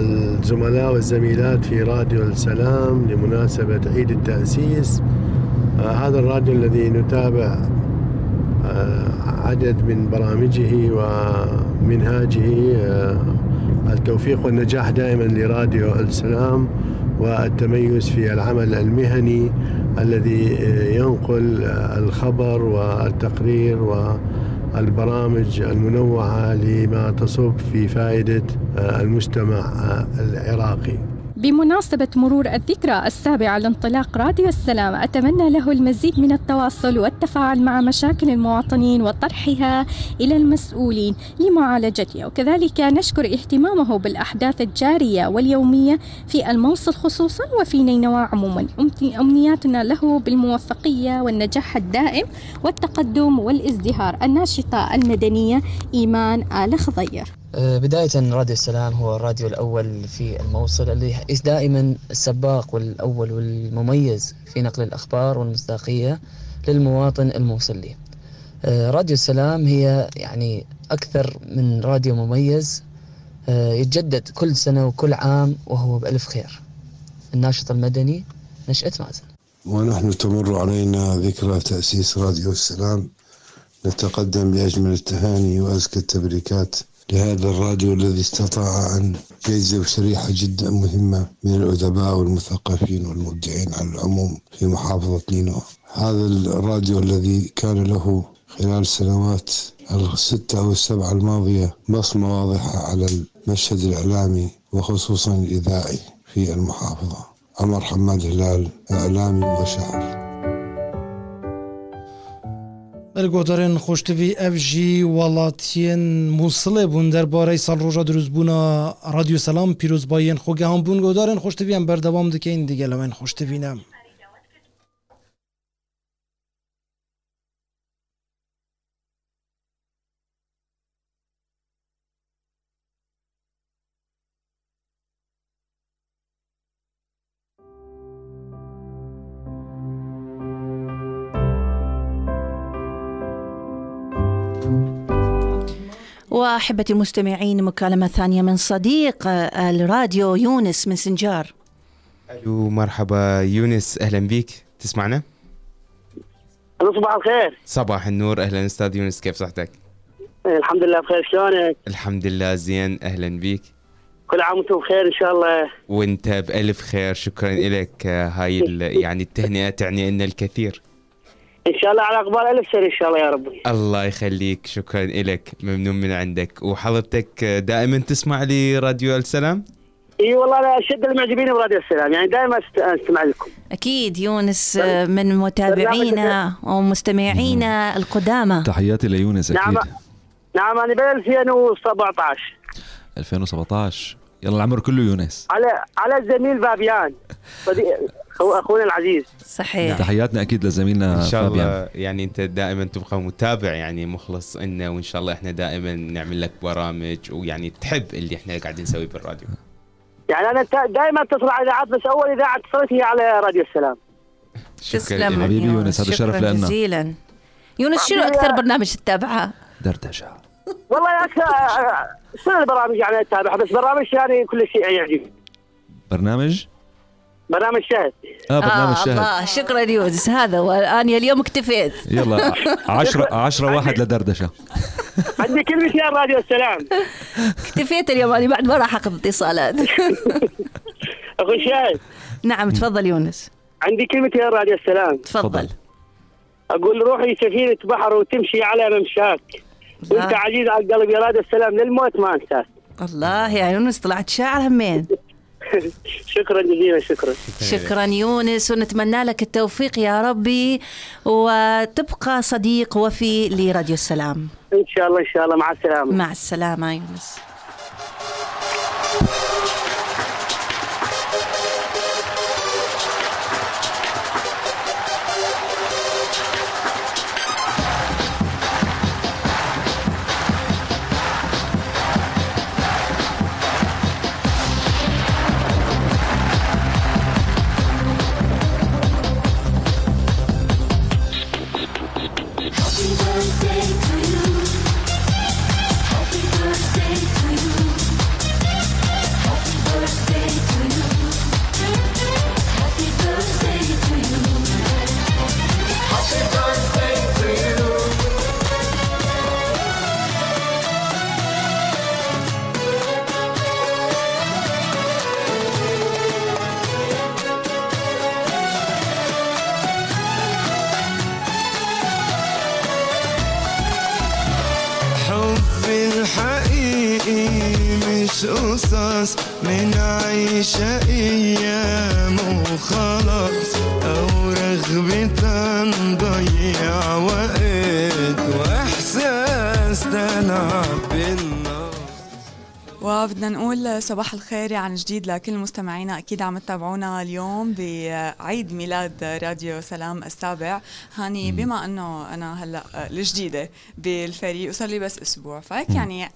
الزملاء والزميلات في راديو السلام لمناسبة عيد التأسيس. آه، هذا الراديو الذي نتابع عدد من برامجه ومنهاجه آه، التوفيق والنجاح دائما لراديو السلام والتميز في العمل المهني الذي آه، ينقل آه، الخبر والتقرير والبرامج المنوعة لما تصب في فائدة آه، المجتمع آه، العراقي. بمناسبة مرور الذكرى السابعة لانطلاق راديو السلام أتمنى له المزيد من التواصل والتفاعل مع مشاكل المواطنين وطرحها إلى المسؤولين لمعالجتها وكذلك نشكر اهتمامه بالأحداث الجارية واليومية في الموصل خصوصا وفي نينوى عموما. أمنياتنا له بالموفقية والنجاح الدائم والتقدم والازدهار. الناشطة المدنية إيمان آل خضير. بداية راديو السلام هو الراديو الأول في الموصل اللي دائما السباق والأول والمميز في نقل الأخبار والمصداقية للمواطن الموصلي. آه، راديو السلام هي يعني أكثر من راديو مميز آه، يتجدد كل سنة وكل عام وهو بألف خير. الناشط المدني نشأة مازن ونحن تمر علينا ذكرى تأسيس راديو السلام نتقدم بأجمل التهاني وأزكى التبريكات. لهذا الراديو الذي استطاع أن يجذب شريحة جدا مهمة من الأدباء والمثقفين والمبدعين على العموم في محافظة نينوى. هذا الراديو الذي كان له خلال السنوات الستة أو السبعة الماضية بصمة واضحة على المشهد الإعلامي وخصوصا الإذاعي في المحافظة. عمر حماد هلال إعلامي وشاعر. بەرگۆدارێن خۆشتوی ئەف ژی وڵاتیان مووسڵێ بوون دەربارەی ساڵ ڕۆژە دروستبوونا رادیو سەسلام پیرۆزباییان خۆگەهان بوون گۆدارێن خۆشتویان بەردەوام دکەین وأحبتي المستمعين مكالمة ثانية من صديق آه، الراديو يونس من سنجار ألو مرحبا يونس أهلا بيك. تسمعنا؟ صباح الخير. صباح النور أهلا. أستاذ يونس كيف صحتك؟ الحمد لله بخير. شلونك؟ الحمد لله زين. أهلا بيك. كل عام وأنتم بخير إن شاء الله. وأنت بألف خير. شكرا لك. هاي ال- يعني التهنئة تعني لنا الكثير. إن شاء الله على اقبال ألف سنه إن شاء الله يا ربي. الله يخليك شكرا لك ممنون من عندك. وحضرتك دائما تسمع لي راديو السلام؟ إي والله أنا أشد المعجبين براديو السلام يعني دائما أستمع لكم. أكيد يونس آه، من متابعينا ومستمعينا القدامى. تحياتي ليونس نعم أكيد. نعم أنا ب 2017 2017 يلا العمر كله يونس. على على الزميل فابيان [laughs] أخو- أخونا العزيز. صحيح. تحياتنا أكيد لزميلنا إن شاء فابيان. الله يعني أنت دائما تبقى متابع يعني مخلص لنا وإن شاء الله إحنا دائما نعمل لك برامج ويعني تحب اللي إحنا قاعدين نسويه بالراديو. يعني أنا دائما أتصل على إذاعات بس أول إذاعة اتصلت هي على راديو السلام. تسلم حبيبي يونس هذا شرف لنا. جزيلا. يونس شنو أكثر برنامج تتابعه؟ دردشة. والله أكثر شنو البرامج يعني أتابعها؟ بس برامج يعني كل شيء يعجبني. برنامج؟ برنامج شاهد. آه برنامج آه شاهد. الله شكرا يونس. هذا والآن اليوم اكتفيت. يلا [laughs] عشرة عشرة واحد لدردشة. عندي كلمة يا راديو السلام. اكتفيت اليوم أنا بعد ما راح أخذ اتصالات. [laughs] أخوي شاهد. نعم تفضل يونس. عندي كلمة يا راديو السلام. تفضل. أقول روحي سفينة بحر وتمشي على ممشاك. وأنت عزيز على القلب يا راديو السلام. للموت ما أنساك. الله يا يونس طلعت شاعر همين [laughs] شكرا جزيلا شكرا. شكرا يونس ونتمنى لك التوفيق يا ربي وتبقى صديق وفي لراديو السلام. إن شاء الله إن شاء الله. مع السلامة. مع السلامة يونس. قصص منعيش أيام وخلاص أو رغبة نضيع وقت وإحساس تلعب بالنار. وبدنا نقول صباح الخير عن جديد لكل مستمعينا. أكيد عم تتابعونا اليوم بعيد ميلاد راديو سلام السابع. هاني بما إنه أنا هلأ الجديدة بالفريق وصار لي بس أسبوع فهيك يعني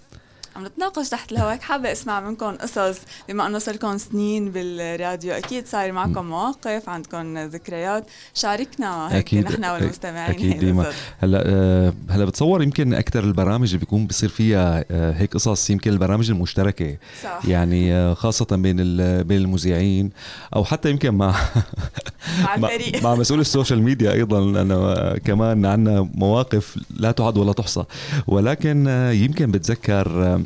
عم نتناقش تحت الهواء حابة أسمع منكم قصص بما أنه صار لكم سنين بالراديو. أكيد صار معكم مواقف عندكم ذكريات. شاركنا هيك نحن والمستمعين. أكيد ديما. هلأ آه، هلأ بتصور يمكن أكثر البرامج اللي بيكون بيصير فيها آه، هيك قصص يمكن البرامج المشتركة. صح. يعني آه، خاصة بين بين المذيعين أو حتى يمكن [laughs] مع مع الفريق. مع مسؤول ال social media أيضا. آه، كمان عندنا مواقف لا تعد ولا تحصى. ولكن يمكن بتذكر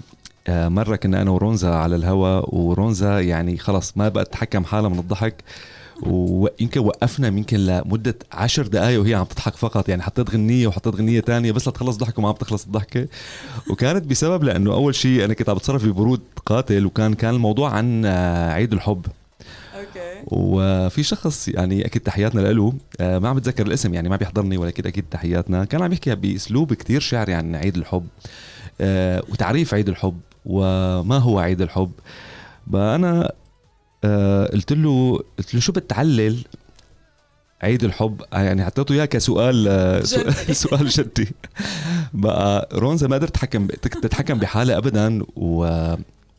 آه، مرة كنا أنا ورونزا على الهواء ورونزا يعني خلص ما بقت تتحكم حالها من الضحك ويمكن وقفنا يمكن لمدة عشر دقائق وهي عم تضحك فقط يعني حطيت غنية وحطيت غنية تانية بس لتخلص ضحك وما عم تخلص الضحكة. وكانت بسبب لأنه أول شيء أنا كنت عم بتصرف ببرود قاتل وكان كان الموضوع عن آه، عيد الحب. أوكي. وفي شخص يعني أكيد تحياتنا له آه، ما عم بتذكر الاسم يعني ما بيحضرني ولكن أكيد تحياتنا. كان عم يحكي بأسلوب كتير شعري عن عيد الحب وتعريف عيد الحب. وما هو عيد الحب. فانا آه، قلت له قلت له شو بتعلل عيد الحب؟ آه، يعني حطيته اياه كسؤال آه، سؤال, جدي. [laughs] سؤال جدي. بقى رونزا ما قدرت تتحكم تتحكم بحالها ابدا و...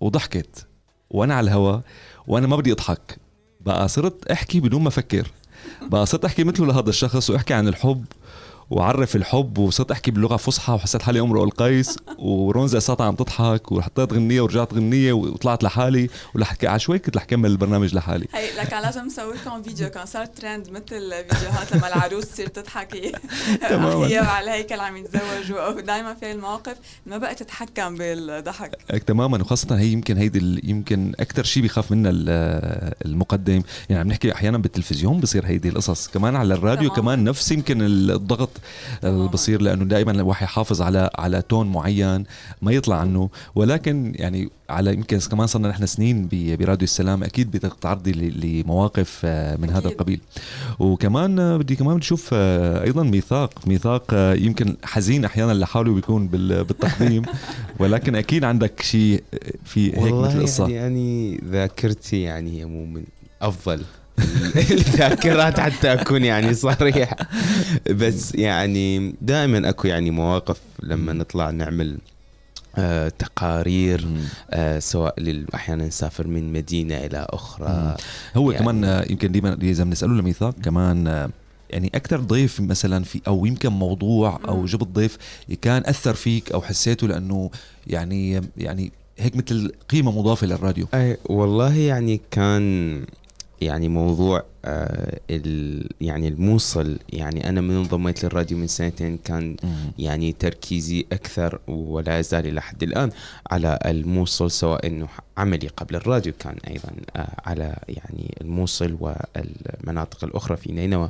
وضحكت. وأنا على الهوا وأنا ما بدي أضحك. بقى صرت أحكي بدون ما أفكر. بقى صرت أحكي مثله لهذا الشخص وأحكي عن الحب. وعرف الحب وصرت أحكي باللغة فصحى وحسيت حالي امرؤ القيس ورونزا صارت عم تضحك وحطيت غنية ورجعت غنية وطلعت لحالي ولحكي عشوائي كنت رح كمل البرنامج لحالي. هي لك لازم نسوي لكم فيديو كان صار ترند مثل فيديوهات لما العروس تصير تضحك [laughs] تماماً. هي على الهيكل عم يتزوجوا. أو دائما في المواقف ما بقى تتحكم بالضحك. تماما. وخاصة هي يمكن هيدي يمكن أكثر شيء بيخاف منها ال- المقدم. يعني عم نحكي أحيانا بالتلفزيون بصير هيدي القصص. كمان على الراديو. كمان نفس يمكن الضغط اللي بصير لأنه دائما الواحد يحافظ على على تون معين ما يطلع عنه. ولكن يعني على يمكن كمان صرنا نحن سنين براديو السلام أكيد بتتعرضي لمواقف آه، من هذا القبيل. وكمان آه، بدي كمان نشوف آه، أيضا ميثاق. ميثاق آه، يمكن حزين أحيانا لحاله بيكون بال- بالتقديم. [laughs] ولكن أكيد عندك شيء في هيك والله مثل قصة يعني, يعني ذاكرتي يعني هي مو من أفضل الذاكرات حتى أكون يعني صريح. بس يعني دائما أكو يعني مواقف لما نطلع نعمل آه تقارير آه سواء أحيانا نسافر من مدينة إلى أخرى. هو يعني- كمان آه، يمكن ديما إذا بنسأله لميثاق كمان آه، يعني أكثر ضيف مثلا في أو يمكن موضوع أو جبت ضيف كان أثر فيك أو حسيته لأنه يعني يعني هيك مثل قيمة مضافة للراديو. أي والله يعني كان يعني موضوع آه ال يعني الموصل يعني أنا من انضميت للراديو من سنتين كان يعني تركيزي أكثر ولا يزال إلى حد الآن على الموصل سواء إنه عملي قبل الراديو كان أيضا آه على يعني الموصل والمناطق الأخرى في نينوى.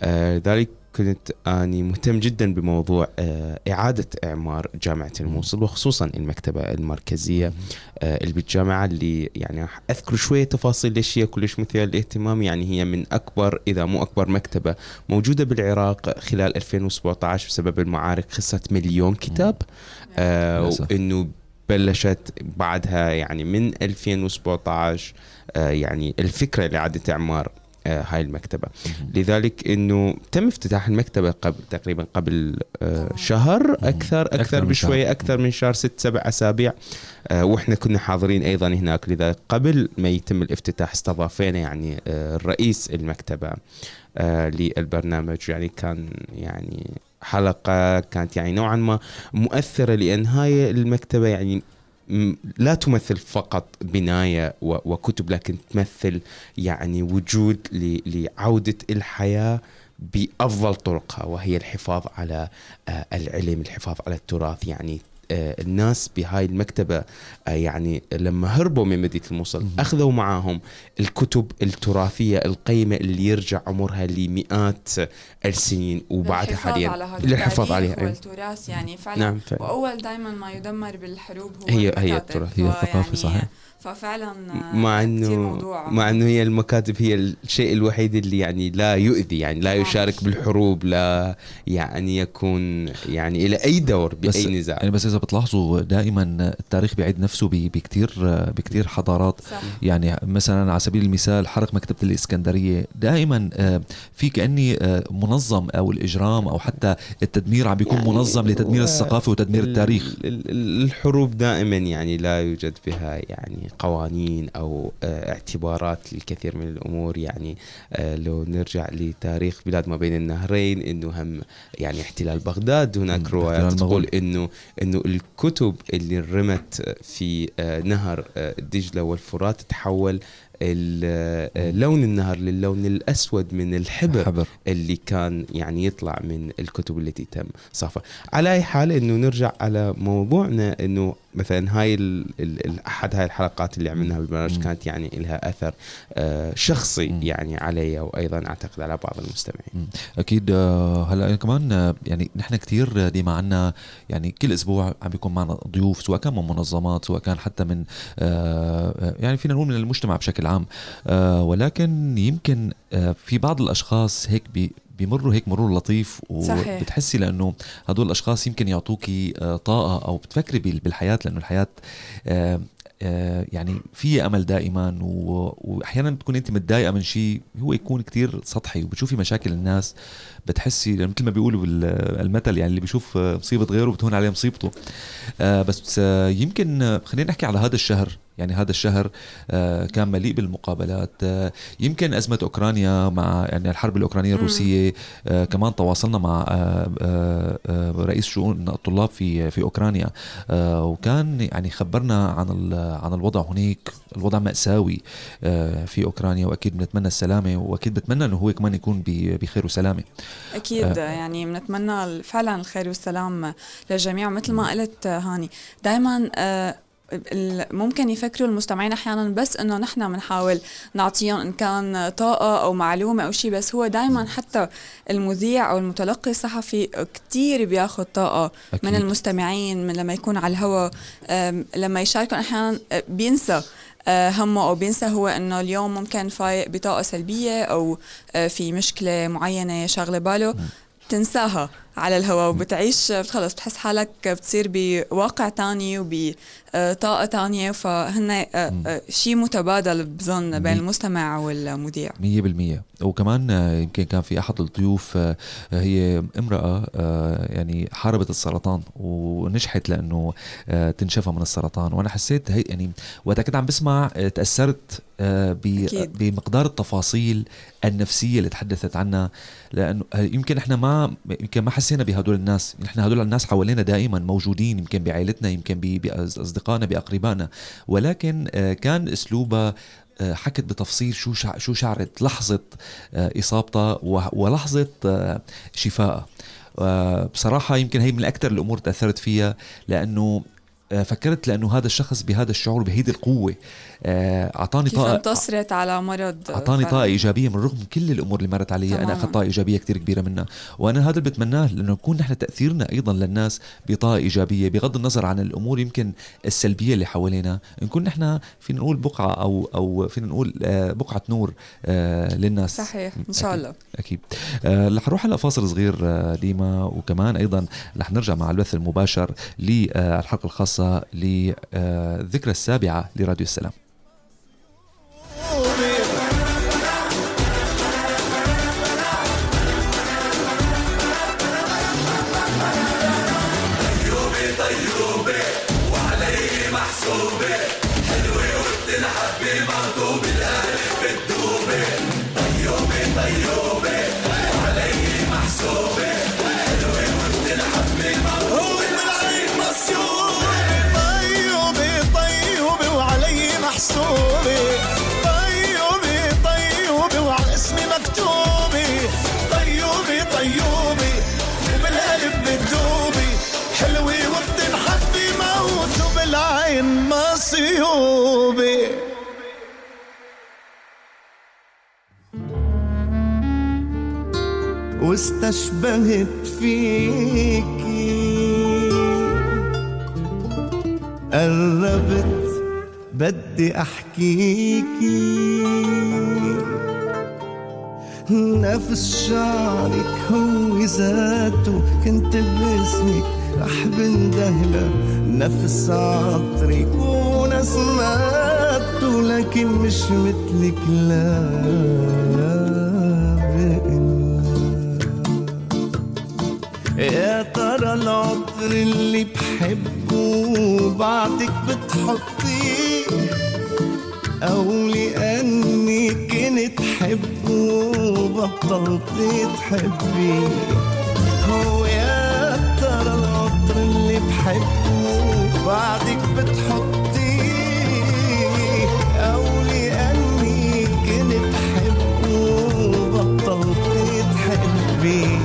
آه ذلك كنت أني مهتم جدا بموضوع آه إعادة إعمار جامعة الموصل وخصوصا المكتبة المركزية آه اللي بالجامعة اللي يعني راح أذكر شوية تفاصيل ليش هي كلش مثيرة للاهتمام. يعني هي من أكبر إذا مو أكبر مكتبة موجودة بالعراق خلال 2017 بسبب المعارك خسرت مليون كتاب آه. وإنه بلشت بعدها يعني من 2017 آه يعني الفكرة لإعادة إعمار آه هاي المكتبة. لذلك إنه تم افتتاح المكتبة قبل تقريبا قبل آه شهر أكثر أكثر من بشوية. أكثر من شهر ست سبع أسابيع. آه وإحنا كنا حاضرين أيضا هناك. لذلك قبل ما يتم الافتتاح استضافينا يعني آه رئيس المكتبة آه للبرنامج. يعني كان يعني حلقة كانت يعني نوعا ما مؤثرة لأن هاي المكتبة يعني لا تمثل فقط بناية وكتب لكن تمثل يعني وجود لعودة الحياة بأفضل طرقها وهي الحفاظ على آه، العلم الحفاظ على التراث. يعني الناس بهاي المكتبة آه، يعني لما هربوا من مدينة الموصل أخذوا معاهم الكتب التراثية القيمة اللي يرجع عمرها لمئات السنين وبعدها حاليا على للحفاظ عليها أيوة. والتراث يعني فعلا نعم، فعلا. وأول دائما ما يدمر بالحروب هو هي هي. التراث هي الثقافة صحيح ففعلا مع إنه مع إنه هي المكاتب هي الشيء الوحيد اللي يعني لا يؤذي يعني لا يشارك بالحروب لا يعني يكون يعني إلى أي دور بس باي نزاع. يعني بس إذا بتلاحظوا دائما التاريخ بيعيد نفسه ب- بكتير بكتير حضارات. صح. يعني مثلا على سبيل المثال حرق مكتبة الإسكندرية. دائما آه، في كأني آه، منظم أو الإجرام أو حتى التدمير عم بيكون منظم لتدمير الثقافة وتدمير ال- التاريخ. ال- ال- الحروب دائما يعني لا يوجد بها يعني قوانين أو آه، اعتبارات للكثير من الأمور يعني آه، لو نرجع لتاريخ بلاد ما بين النهرين إنه هم يعني احتلال بغداد هناك روايات تقول. إنه إنه الكتب اللي رمت في آه، نهر دجلة والفرات تحول لون النهر للون الأسود من الحبر حبر. اللي كان يعني يطلع من الكتب التي تم صافها على أي حال إنه نرجع على موضوعنا إنه مثلا هاي ال ال ال أحد هاي الحلقات اللي عملناها بالبرنامج كانت يعني لها أثر آه شخصي يعني علي وأيضا أعتقد على بعض المستمعين. أكيد آه، هلأ كمان آه، يعني نحن كثير ديما عنا يعني كل أسبوع عم بيكون معنا ضيوف سواء كان من منظمات سواء كان حتى من يعني فينا نقول من المجتمع بشكل عام آه، ولكن يمكن آه، في بعض الأشخاص هيك بي بيمروا هيك مرور لطيف. وبتحسي لأنه هدول الأشخاص يمكن يعطوكي آه، طاقة أو بتفكري بال- بالحياة لأنه الحياة يعني في أمل دائما واحيانا بتكون أنت متضايقة من شيء هو يكون كتير سطحي وبتشوفي مشاكل الناس بتحسي مثل ما بيقولوا بالمثل يعني اللي بيشوف آه، مصيبة غيره بتهون عليه مصيبته. آه، بس آه، يمكن خلينا نحكي على هذا الشهر. يعني هذا الشهر كان مليء بالمقابلات. يمكن أزمة أوكرانيا مع يعني الحرب الأوكرانية الروسية كمان تواصلنا مع رئيس شؤون الطلاب في في أوكرانيا. وكان يعني خبرنا عن عن الوضع هناك. الوضع مأساوي في أوكرانيا وأكيد بنتمنى السلامة وأكيد بتمنى أنه هو كمان يكون بخير وسلامة. أكيد آه. يعني بنتمنى فعلا الخير والسلام للجميع مثل ما قلت هاني دائما ممكن يفكروا المستمعين أحيانا بس إنه نحن بنحاول نعطيهم إن كان طاقة أو معلومة أو شيء بس هو دائما حتى المذيع أو المتلقي الصحفي كتير بياخذ طاقة أكيد. من المستمعين من لما يكون على الهواء لما يشاركوا أحيانا أه، بينسى آه، همه أو بينسى هو إنه اليوم ممكن فايق بطاقة سلبية أو آه، في مشكلة معينة شاغلة باله تنساها على الهواء وبتعيش خلص بتحس حالك بتصير بواقع تاني وبطاقة تانية فهن شيء متبادل بظن بين المستمع والمذيع. مية بالمية. وكمان آه، يمكن كان في أحد الضيوف آه، هي امرأة آه، يعني حاربت السرطان ونجحت لأنه آه، تنشفى من السرطان. وأنا حسيت هي يعني وقت كنت عم بسمع آه، آه، أكيد. بمقدار التفاصيل النفسية اللي تحدثت عنها. لأنه آه، يمكن إحنا ما يمكن ما حسينا بهدول الناس. إحنا هدول الناس حوالينا دائما موجودين يمكن بعائلتنا يمكن ب- بأصدقائنا بأقربائنا. ولكن آه، كان أسلوبها آه، حكت بتفصيل شو شو شعرت لحظة آه، إصابتها ولحظة شفائها بصراحة يمكن هي من أكثر الأمور تأثرت فيها لأنه فكرت لأنه هذا الشخص بهذا الشعور بهيدي القوة آه، أعطاني كيف طاقة انتصرت على مرض أعطاني. طاقة إيجابية من رغم كل الأمور اللي مرت علي. أنا. اخذت طاقة إيجابية كثير كبيرة منها. وأنا هذا اللي بتمناه لأنه نكون نحن تأثيرنا أيضا للناس بطاقة إيجابية. بغض النظر عن الأمور يمكن السلبية اللي حوالينا نكون نحن فينا نقول بقعة أو أو فينا نقول آه، بقعة نور آه، للناس. صحيح إن شاء الله. أكيد. رح نروح هلا فاصل صغير ديما. وكمان أيضا رح نرجع مع البث المباشر للحلقه الخاصة للذكرى السابعة لراديو السلام. واستشبهت فيكي. قربت بدي أحكيكي. نفس شعرك هو ذاته كنت باسمك رح بندهله. نفس عطرك ونسماته لكن مش مثلك لا. يا ترى العطر اللي بحبه بعدك بتحطيه؟ أو لأني كنت حبه بطلتي تحبي هو يا ترى العطر اللي بحبه بعدك بتحطيه؟ أو لأني كنت حبه بطلتي تحبي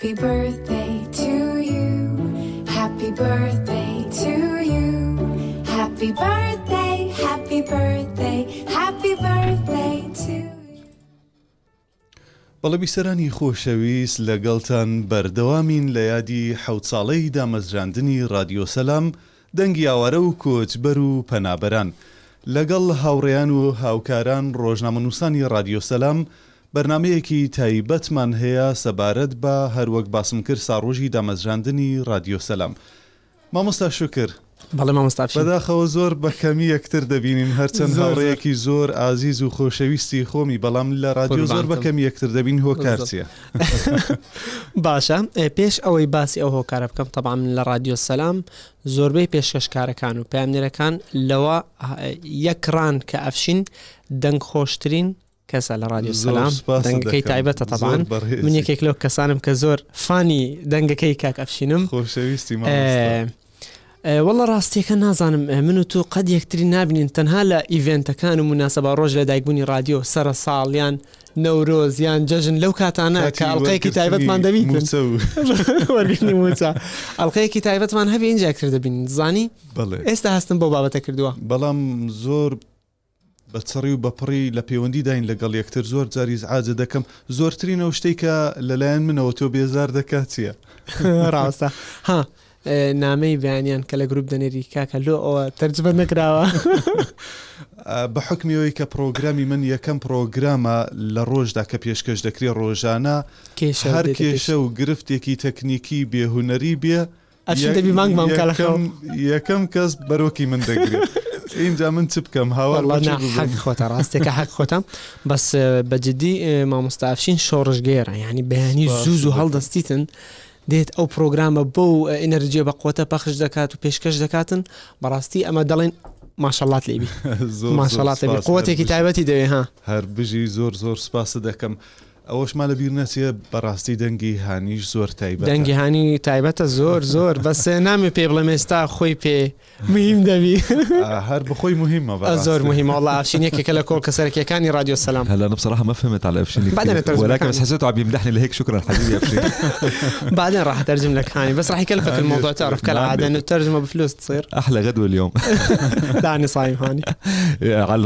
Happy birthday to you. Happy birthday to you. Happy birthday, happy birthday, happy birthday to بەڵە بیسەرانی خۆشەویست لەگەڵتان بەردەوامین لە یادی حەوت ساڵەی دامەزراندنی رادیۆ سەلام دەنگی ئاوارە و کۆچبەر و پەنابەران لەگەڵ هاوڕێیان و هاوکاران ڕۆژنامەنووسانی رادیۆ سەلام بەرنمەیەکی تایبەتمان هەیە سەبارەت بە هەروەک باسم کرد ساڕۆژی دامەزراندنی رادیۆ سەلام. مامۆستا شکر. بەڵێ مامۆستاچ بەداخەوە زۆر بە کەمی یەکتر دەبینین. هەرچەند هاوڕەیەکی زۆر. ئازیز و خۆشەویستی خۆمی بەڵام لە رادیۆ زۆر بە قوربانتم. کەمی یەکتر دەبین هۆکارچیە [laughs] باشە. پێش ئەوەی باسی ئەو هۆکارە بکەم تەبام لە رادیۆ سەسلام زۆربەی پێشکەشکارەکان و پامنێرەکان لەوە یەکڕان کە ئەفشین دەنگ خۆشترین کەسە لە رادیۆ زۆر سەسلام سپاس دەنگەکەی دەکەم. تایبەتە تەبان زۆر بەڕێزی. من یەکێک لەو کەسانم کە زۆر فانی دەنگەکەی کاک ئەفشینم. خۆشەویستی اه، مامۆستا. اه، وەڵە ڕاستیەکە نازانم. اه، من و تو قەت یەکتری نبینین تەنها لە ئیڤنتەکان و مناسبە ڕۆژ لە دایکبوونی رادیۆ سرە ساڵیان نەورۆز یان جەژن لەو کاتانە کە کاتی ئەڵلقەیەکی وەرگرتنی تایبەتمان دەبیت موچە و- [laughs] وەرگرتنی موچە ئەڵلقەیەکی تایبەتمان هەبێ اینجا کرد دەبین زانی؟ بەڵێ. ئێستا هەستم بۆ بابەتە کردووە. بەڵام زۆر بەچڕی و بەپڕی لە پەیوەندی داین لەگەڵ یەکتر زۆر جاری عاجە دەکەم. زۆرترینەوە شتێک کە لەلایەن منەوە تۆ بێزار دەکات چییە؟ [laughs] ڕاستە. ها نامەی بیانیان کە لە گروپ دەنێری کاکە لۆ ئەوە تەرجبە نەکراوە. [laughs] بە حکمیەوەی کە پرۆگرامی من یەکەم پرۆگرامە لە ڕۆژدا کە پێشکەش دەکرێت ڕۆژانە. کێشە هەر. کێشە و گرفتێکی تەکنیکی بێهونەری بێ. ئەفشین یەک- دەبی مانگ مام کە لە خەو. یەکەم- یەکەم کەس بەرۆکی من دەگرێت. [laughs] اینجا من چ بکەم؟ هاوار والله بە چ نا ببم؟ حق خۆتە ڕاستێکە حق خۆتە بەس بەجددی مامۆستافشین شۆڕژگەێرە ینی بەیانی سپاس زوز و. هەڵدەستیتن دێت ئەو پرۆگرامە بۆ ئەنەرجیە بە قوتە پەخش دەکات و پێشکەش دەکاتن. بەڕاستی ئەمە دەڵێن ماشەڵات لێبی. [laughs] ماشەڵات سپاس قوتێکی تایبەتی دەوێ ها. هەر بژی زۆر زۆر سپاسە دەکەم. ئەوەشمان لە بیر نەچێ بەڕاستی دەنگی هانیش زۆر تایبەت دەنگی هانی تایبەتە زۆر زۆر. بەس نامێ پێ بڵێ ئێستا خۆی پێ مهم دەبی هەر بخۆی مهمە. زۆر مهمە. والله ئافشین یەکێکە لە کۆڵ کەسەرەکیەکانی رادیۆ سلام هلا أنا بصراحه ما فهمت على أترجم ولكن لك بس عنه. حسيته عم يمدحني لهيك. شكرا حبيبي افشين [laughs] بعدين راح أترجم لك هاني بس راح يكلفك الموضوع. تعرف كالعادة نعم. إنه الترجمة بفلوس تصير. [laughs] أحلى غدوة اليوم. [laughs] دعني صايم هاني.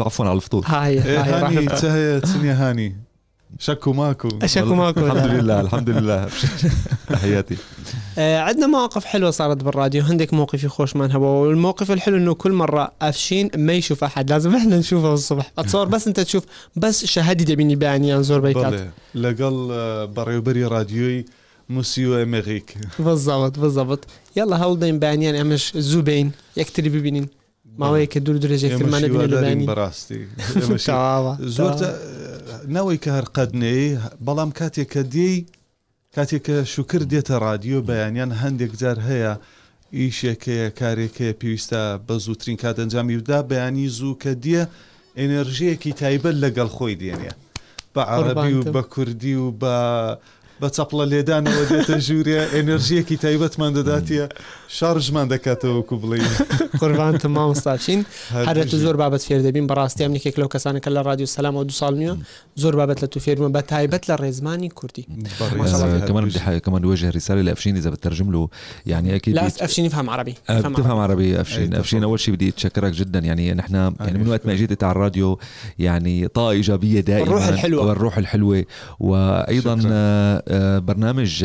عفوا على الفطور. هاي إيه، هاي هاني. تهيأ تسنيا هاني. شكو ماكو. شكو ماكو، الحمد. لله الحمد لله. [laughs] تحياتي. آه عندنا مواقف حلوة صارت بالراديو. عندك موقف يخوش من هوا والموقف الحلو إنه كل مرة أفشين ما يشوف أحد. لازم إحنا نشوفه الصبح. أتصور بس أنت تشوف بس شهادي دبيني بأني انزور بيكات بەڵێ لەگەڵ آه، بەڕێوبەری رادیۆی موسیو ئەمریک بالضبط بالضبط. يلا هول بين بانيان امش زوبين. يكتري ببينين ماوەیە کە دوور درێژێ ئێمەشی فرمانە وادارین بینە بەڕاستی ناوەی کە هەر قەدنەیە بەڵام کاتێک کە دێی کاتێک کە شوکر دێتە رادیۆ بەیانیان هەندێک جار هەیە ئیشێکەیە کارێکەیە پێویستە بە زووترین کات ئەنجامی بدا بەیانی زوو کە دیە ئێنەرژەیەکی تایبەت لەگەڵ خۆی دێنێ. بە عربی و. بە کوردی و بە بە چەپڵە لێدانەوە دێتە ژوورە ئێنەرژیەکی تایبەتمان دەداتە شارژمان دەکاتەوە کو بڵێ [laughs] قوربانتم مامۆستاچین هەر هەرە تو دوژی. زۆر بابەت فێر دەبین. بەڕاستی ئەم یەکێک لەو کەسانە کە لە رادیو سەلام و دو ساڵ نیوە زۆر بابەت لە تو فێرمە بە تایبەت لە ڕێزمانی کوردی. كمان بدي ح- كمان نوجه رساله لافشين اذا بترجم له يعني أكيد لا أفشين يفهم عربي آه، بتفهم عربي افشين افشين اول شيء بدي اتشكرك جدا يعني نحن يعني من وقت ما جيت على الراديو يعني طاقه ايجابيه دائما. الروح الحلوة. والروح الحلوة. وأيضا آه، آه، برنامج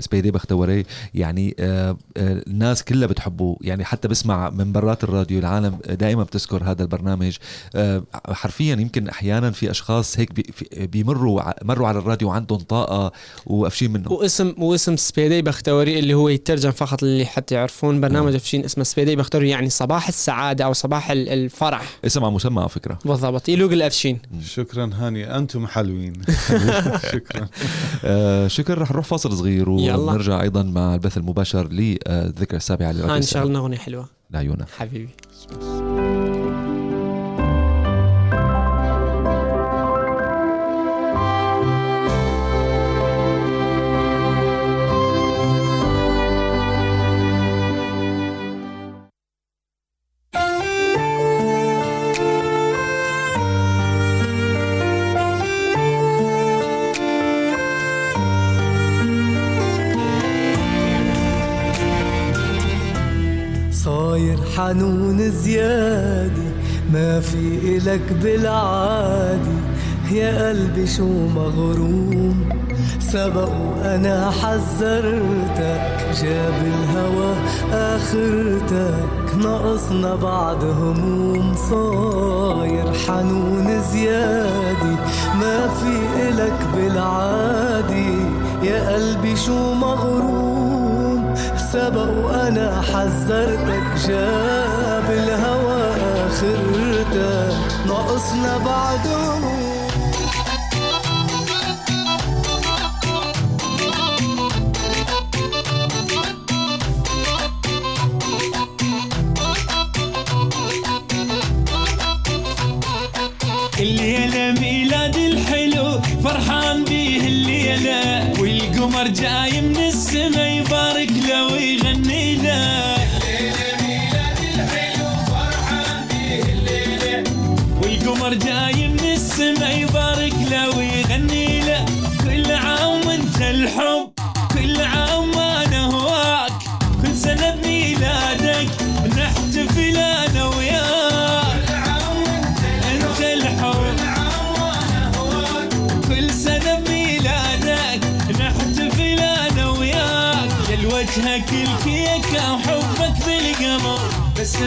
سبيدي بختوري يعني الناس كلها بتحبه. يعني حتى بسمع من برات الراديو العالم دائما بتذكر هذا البرنامج. آه، حرفيا يمكن أحيانا في أشخاص هيك بيمروا مروا على الراديو وعندهم طاقة وافشين منه. واسم واسم سبيدي بختوري اللي هو يترجم فقط اللي حتى يعرفون برنامج أفشين اسمه سبيدي بختوري يعني صباح السعادة أو صباح ال- الفرح. اسم على مسمى على فكرة. بالضبط. يلوق الأفشين. شكرا هاني أنتم حلوين. [laughs] شكرا. آه شكرا. رح نروح فاصل صغير يلا. ونرجع أيضا مع البث المباشر للذكرى السابعة لراديو هاني السلام. شغلنا أغنية حلوة. لعيونك. حبيبي. إلك بالعادي يا قلبي شو مغروم. سبق وأنا حذرتك جاب الهوى آخرتك. ناقصنا بعد هموم صاير حنون زيادة ما في إلك بالعادي يا قلبي شو مغروم. سبق وأنا حذرتك جاب الهوى اخرتك ناقصنا بعد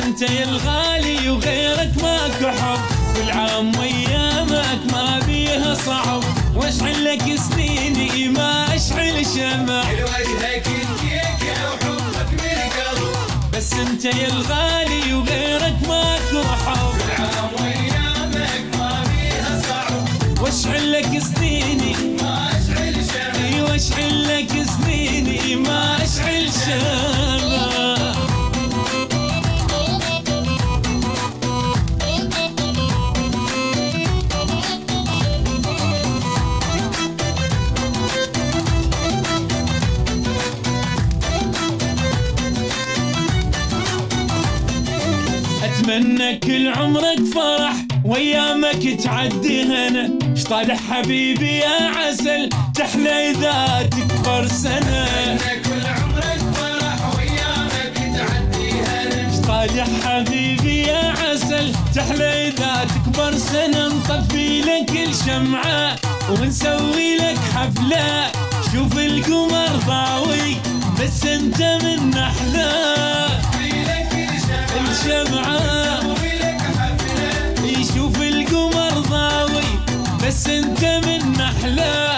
انت يا الغالي وغيرك ماكو حب. كل عام وايامك ما بيها صعب. واشعل لك سنيني ما أشعل شمع. الكيكة وحبك بالقلب بس انت يا الغالي وغيرك ماكو حب. كل عام وايامك ما بيها صعب. واشعل لك سنيني. ما اشعل شمع واشعل لك سنيني ما أشعل شمع. تعدي هنا طالع حبيبي يا عسل تحلى إذا تكبر سنة. كل عمرك فرح وايامك تعدي هنا طالع حبيبي يا عسل تحلى إذا تكبر سنة. نطفي لك الشمعة ونسوي لك حفلة. شوف القمر ضاوي بس أنت من أحلى. بس انت من أحلى.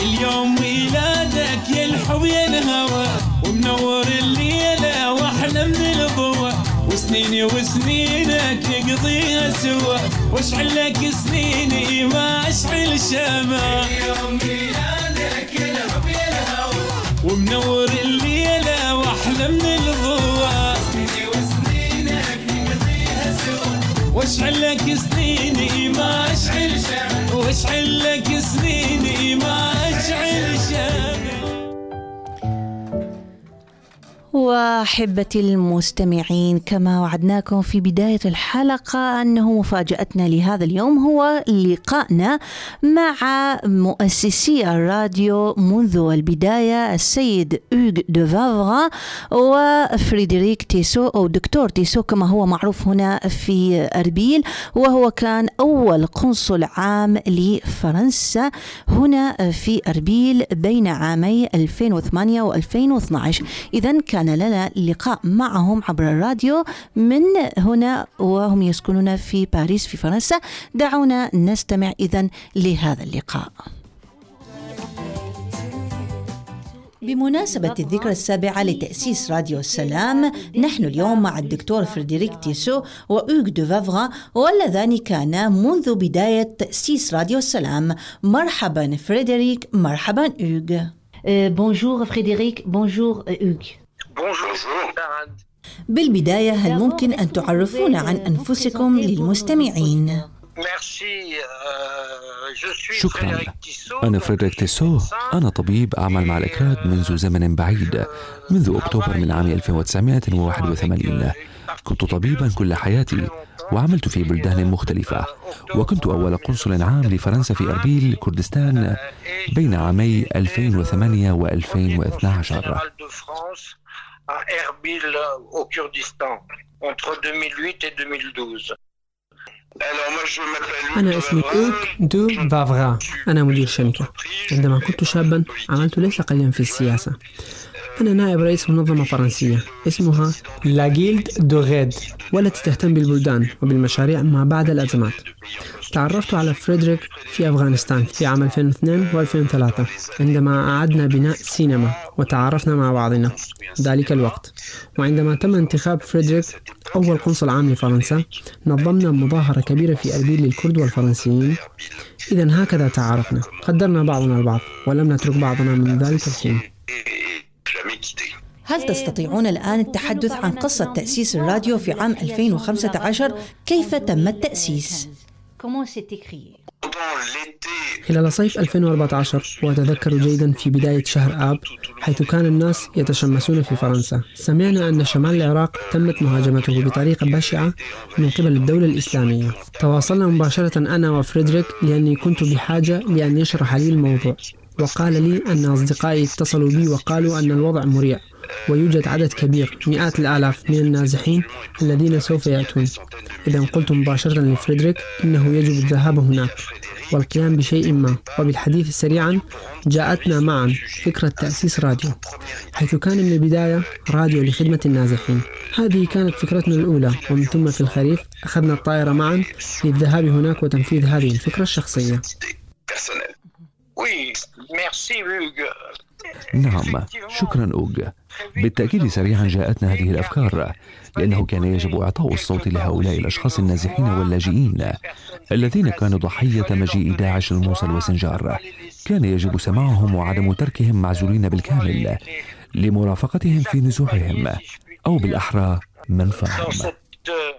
اليوم ميلادك يا الحب يا الهوى ومنور الليلة واحلى من الضوء سنيني وسنينك نقضيها سوا. واشعل لك سنيني ما أشعل شمع. يوم ميلادك يلعب يا الهوى ومنور الليلة واحلى من الضوء سنيني وسنينك نقضيها سوا. واشعل لك سنيني ما أشعل شمع. واشعل لك سنيني ما أشعل شمع وأحبتي المستمعين كما وعدناكم في بداية الحلقة أنه مفاجأتنا لهذا اليوم هو لقائنا مع مؤسسي الراديو منذ البداية السيد اوغ دو فافغا وفريدريك تيسو أو دكتور تيسو كما هو معروف هنا في أربيل وهو كان أول قنصل عام لفرنسا هنا في أربيل بين عامي 2008 و2012 اذا كان لنا لقاء معهم عبر الراديو. من هنا وهم يسكنون في باريس في فرنسا. دعونا نستمع اذا لهذا اللقاء. بمناسبة الذكرى السابعة لتأسيس راديو السلام نحن اليوم مع الدكتور فريدريك تيسو وأوغ دو فافغا واللذان كانا منذ بداية تأسيس راديو السلام. مرحبا فريدريك مرحبا أوغ Bonjour فريدريك Bonjour أوغ بالبداية هل ممكن أن تعرفونا عن أنفسكم للمستمعين؟ شكرا. أنا فريدريك تيسو. أنا طبيب أعمل مع الإكراد منذ زمن بعيد. منذ أكتوبر من عام 1981 كنت طبيبا كل حياتي وعملت في بلدان مختلفة. وكنت أول قنصل عام لفرنسا في أربيل كردستان بين عامي 2008 و 2012 à Erbil au Kurdistan entre 2008 et 2012. Alors moi je m'appelle أنا اسمي أوك دو فافغا أنا مدير شركة عندما كنت شابا عملت ليس قليلا في السياسة. أنا نائب رئيس منظمة فرنسية. اسمها لا جيلد دو غيد والتي تهتم بالبلدان وبالمشاريع ما بعد الأزمات. تعرفت على فريدريك في أفغانستان في عام 2002 و2003 عندما أعدنا بناء سينما وتعارفنا مع بعضنا. ذلك الوقت. وعندما تم انتخاب فريدريك أول قنصل عام لفرنسا نظمنا مظاهرة كبيرة في أربيل للكرد والفرنسيين. إذا هكذا تعارفنا قدرنا بعضنا البعض ولم نترك بعضنا من ذلك الحين. هل تستطيعون الآن التحدث عن قصة تأسيس الراديو في عام 2015 كيف تم التأسيس؟ خلال صيف 2014 وأتذكر جيدا في بداية شهر آب حيث كان الناس يتشمسون في فرنسا. سمعنا أن شمال العراق تمت مهاجمته بطريقة بشعة من قبل الدولة الإسلامية. تواصلنا مباشرة أنا وفريدريك لأني كنت بحاجة لأن يشرح لي الموضوع. وقال لي أن أصدقائي اتصلوا بي وقالوا أن الوضع مريع ويوجد عدد كبير مئات الآلاف من النازحين الذين سوف يأتون. إذا قلت مباشرة لفريدريك إنه يجب الذهاب هناك والقيام بشيء ما. وبالحديث سريعا جاءتنا معا فكرة تأسيس راديو حيث كان من البداية راديو لخدمة النازحين. هذه كانت فكرتنا الأولى ومن ثم في الخريف أخذنا الطائرة معا للذهاب هناك وتنفيذ هذه الفكرة الشخصية. نعم. شكرا أوغ. بالتأكيد سريعا جاءتنا هذه الأفكار لأنه كان يجب إعطاء الصوت لهؤلاء الأشخاص النازحين واللاجئين الذين كانوا ضحية مجيء داعش الموصل وسنجار. كان يجب سماعهم وعدم تركهم معزولين بالكامل لمرافقتهم في نزوحهم أو بالأحرى منفعهم cet euh,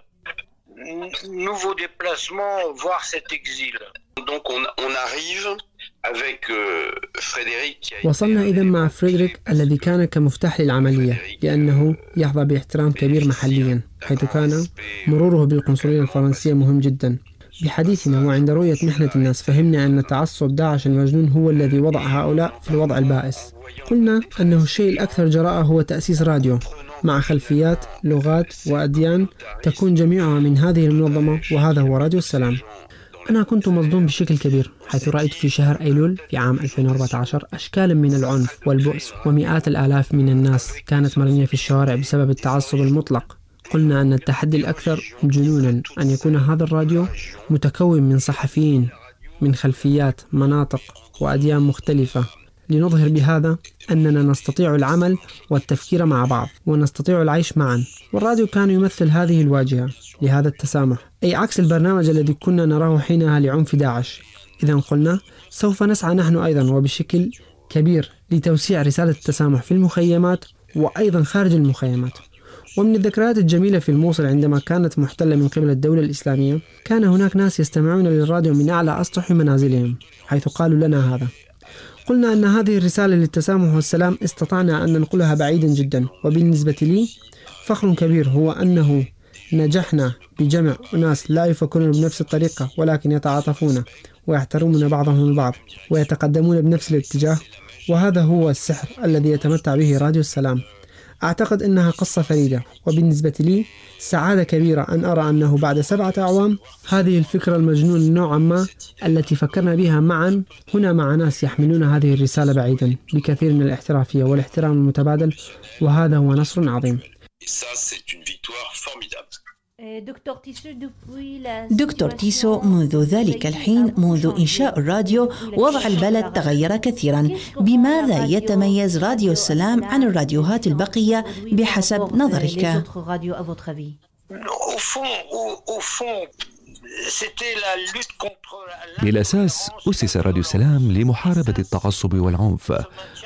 nouveau déplacement, voir cet exil. Donc on, on arrive euh, وصلنا إذا مع فريدريك الذي كان كمفتاح للعملية لأنه يحظى باحترام كبير محليا حيث كان مروره بالقنصلية الفرنسية مهم جدا. بحديثنا وعند رؤية محنة الناس فهمنا أن تعصب داعش المجنون هو الذي وضع هؤلاء في الوضع البائس. قلنا أنه الشيء الأكثر جراءة هو تأسيس راديو. مع خلفيات لغات وأديان تكون جميعها من هذه المنظمة وهذا هو راديو السلام. أنا كنت مصدوم بشكل كبير حيث رأيت في شهر أيلول في عام 2014 أشكالا من العنف والبؤس ومئات الآلاف من الناس كانت مرمية في الشوارع بسبب التعصب المطلق. قلنا أن التحدي الأكثر جنونا أن يكون هذا الراديو متكون من صحفيين من خلفيات مناطق وأديان مختلفة. لنظهر بهذا أننا نستطيع العمل والتفكير مع بعض ونستطيع العيش معا. والراديو كان يمثل هذه الواجهة لهذا التسامح. أي عكس البرنامج الذي كنا نراه حينها لعنف داعش. إذا قلنا سوف نسعى نحن أيضا وبشكل كبير لتوسيع رسالة التسامح في المخيمات وأيضا خارج المخيمات. ومن الذكريات الجميلة في الموصل عندما كانت محتلة من قبل الدولة الإسلامية كان هناك ناس يستمعون للراديو من أعلى أسطح منازلهم حيث قالوا لنا هذا. قلنا أن هذه الرسالة للتسامح والسلام استطعنا أن ننقلها بعيدا جدا وبالنسبة لي فخر كبير هو أنه نجحنا بجمع أناس لا يفكرون بنفس الطريقة ولكن يتعاطفون ويحترمون بعضهم البعض ويتقدمون بنفس الاتجاه وهذا هو السحر الذي يتمتع به راديو السلام. أعتقد أنها قصة فريدة. وبالنسبة لي سعادة كبيرة أن أرى أنه بعد سبعة أعوام هذه الفكرة المجنونة نوعا ما التي فكرنا بها معا هنا مع ناس يحملون هذه الرسالة بعيدا بكثير من الاحترافية والاحترام المتبادل وهذا هو نصر عظيم. دكتور تيسو منذ ذلك الحين منذ إنشاء الراديو وضع البلد تغير كثيرا. بماذا يتميز راديو السلام عن الراديوهات البقية بحسب نظرك؟ Lutte contre بالأساس أسس راديو السلام لمحاربة التعصب والعنف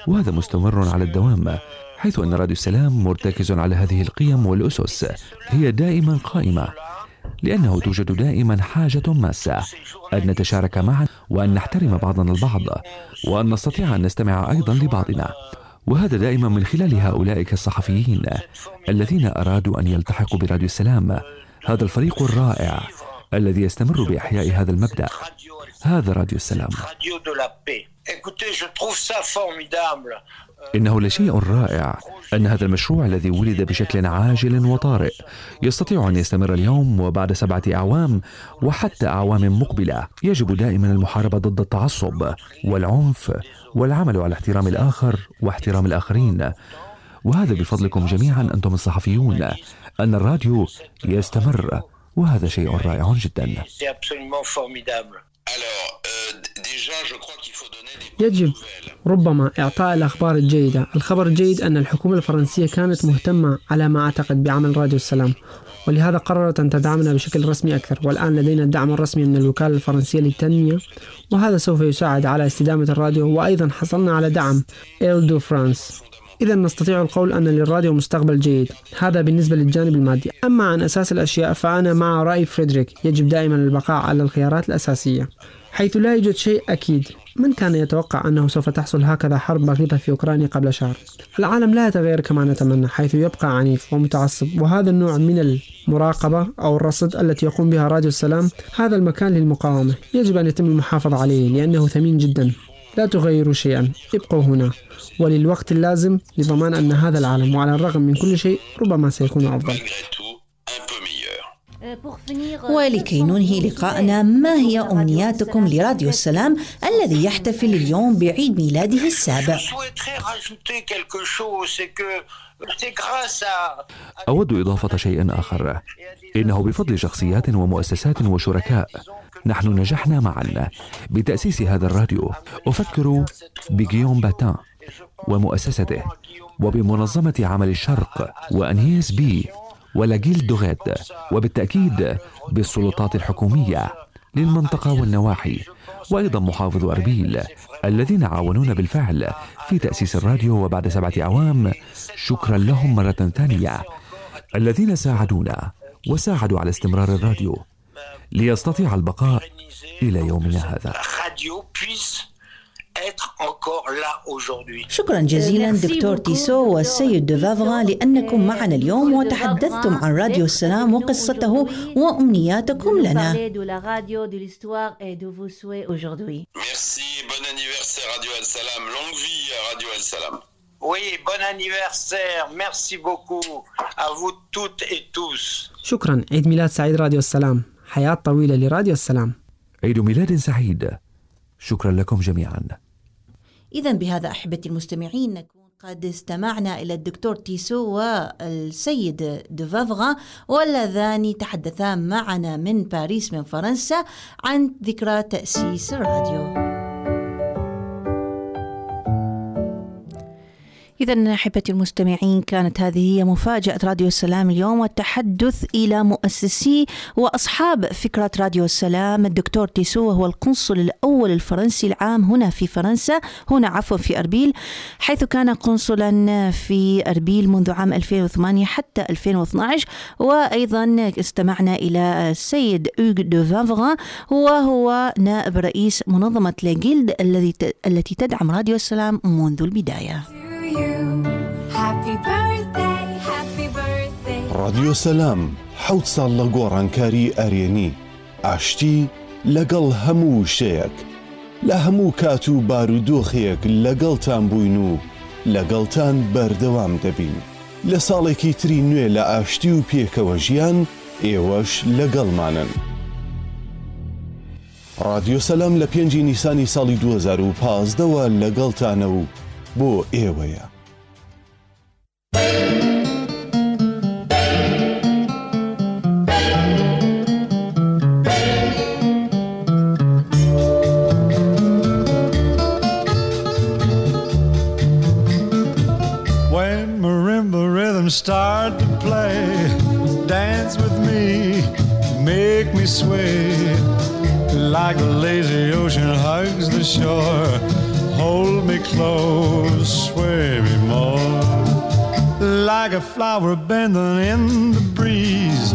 وهذا مستمر على الدوام حيث أن راديو السلام مرتكز على هذه القيم والأسس. هي دائما قائمة لأنه توجد دائما حاجة ماسة أن نتشارك معا وأن نحترم بعضنا البعض وأن نستطيع أن نستمع أيضا لبعضنا. وهذا دائما من خلال هؤلاء الصحفيين الذين أرادوا أن يلتحقوا براديو السلام. هذا الفريق الرائع الذي يستمر بإحياء هذا المبدأ. هذا راديو السلام. إنه لشيء رائع أن هذا المشروع الذي ولد بشكل عاجل وطارئ يستطيع أن يستمر اليوم وبعد سبعة أعوام وحتى أعوام مقبلة يجب دائما المحاربة ضد التعصب والعنف والعمل على احترام الآخر واحترام الآخرين وهذا بفضلكم جميعا أنتم الصحفيون أن الراديو يستمر وهذا شيء رائع جدا. يجب. ربما إعطاء الأخبار الجيدة. الخبر الجيد أن الحكومة الفرنسية كانت مهتمة على ما أعتقد بعمل راديو السلام ولهذا قررت أن تدعمنا بشكل رسمي أكثر. والآن لدينا الدعم الرسمي من الوكالة الفرنسية للتنمية وهذا سوف يساعد على استدامة الراديو وأيضا حصلنا على دعم إل دو فرانس إذا نستطيع القول أن للراديو مستقبل جيد. هذا بالنسبة للجانب المادي. أما عن أساس الأشياء فأنا مع رأي فريدريك. يجب دائما البقاء على الخيارات الأساسية. حيث لا يوجد شيء أكيد. من كان يتوقع أنه سوف تحصل هكذا حرب بغيضة في أوكرانيا قبل شهر؟ العالم لا يتغير كما نتمنى حيث يبقى عنيف ومتعصب وهذا النوع من المراقبة أو الرصد التي يقوم بها راديو السلام هذا المكان للمقاومة. يجب أن يتم المحافظة عليه لأنه ثمين جدا. لا تغيروا شيئا ابقوا هنا. وللوقت اللازم لضمان أن هذا العالم وعلى الرغم من كل شيء ربما سيكون أفضل. ولكي ننهي لقاءنا ما هي أمنياتكم لراديو السلام الذي يحتفل اليوم بعيد ميلاده السابع. أود إضافة شيء آخر. إنه بفضل شخصيات ومؤسسات وشركاء نحن نجحنا معا. بتأسيس هذا الراديو أفكر بجيوم باتان ومؤسسته وبمنظمة عمل الشرق وأنيس بي. ولاجيل دوغيد وبالتأكيد بالسلطات الحكومية للمنطقة والنواحي وأيضا محافظ أربيل الذين عاونونا بالفعل في تأسيس الراديو وبعد سبعة أعوام شكرا لهم مرة ثانية. الذين ساعدونا وساعدوا على استمرار الراديو ليستطيع البقاء إلى يومنا هذا. شكرا جزيلا دكتور تيسو والسيد دوفافغا لأنكم معنا اليوم وتحدثتم عن راديو السلام وقصته وأمنياتكم لنا. aujourd'hui. Bon anniversaire Radio El Salam, longue vie Radio El Salam. Oui, bon anniversaire, merci beaucoup à vous toutes et tous. شكرا. عيد ميلاد سعيد راديو السلام. حياة طويلة لراديو السلام. عيد ميلاد سعيد. شكرا لكم جميعا. إذا بهذا أحبتي المستمعين نكون قد استمعنا إلى الدكتور تيسو والسيد دوفافغا واللذان تحدثا معنا من باريس من فرنسا عن ذكرى تأسيس الراديو. إذا أحبتي المستمعين كانت هذه هي مفاجأة راديو السلام اليوم والتحدث إلى مؤسسي وأصحاب فكرة راديو السلام الدكتور تيسو وهو القنصل الأول الفرنسي العام هنا في فرنسا. هنا عفوا في أربيل حيث كان قنصلا في أربيل منذ عام 2008 حتى 2012 وأيضا استمعنا إلى السيد أوغ دو فافغان وهو نائب رئيس منظمة لاجيلد التي تدعم راديو السلام منذ البداية. ڕادیۆ سەلام حەوت ساڵ لە گۆڕانکاری ئەرێنی ئاشتی لەگەڵ هەموو شەیەک. لە هەموو کات و بارودۆخێک لەگەڵتان بووین و لەگەڵتان بەردەوام دەبین. لە ساڵێکی تری نوێ لە ئاشتی و پێکەوە ژیان ئێوەش لەگەڵمانن. ڕادیۆ سەلام لە پێنجی نیسانی ساڵی 2015ەوە لەگەڵتانە و بۆ ئێوەیە. Like the lazy ocean hugs the shore, hold me close, sway me more. Like a flower bending in the breeze,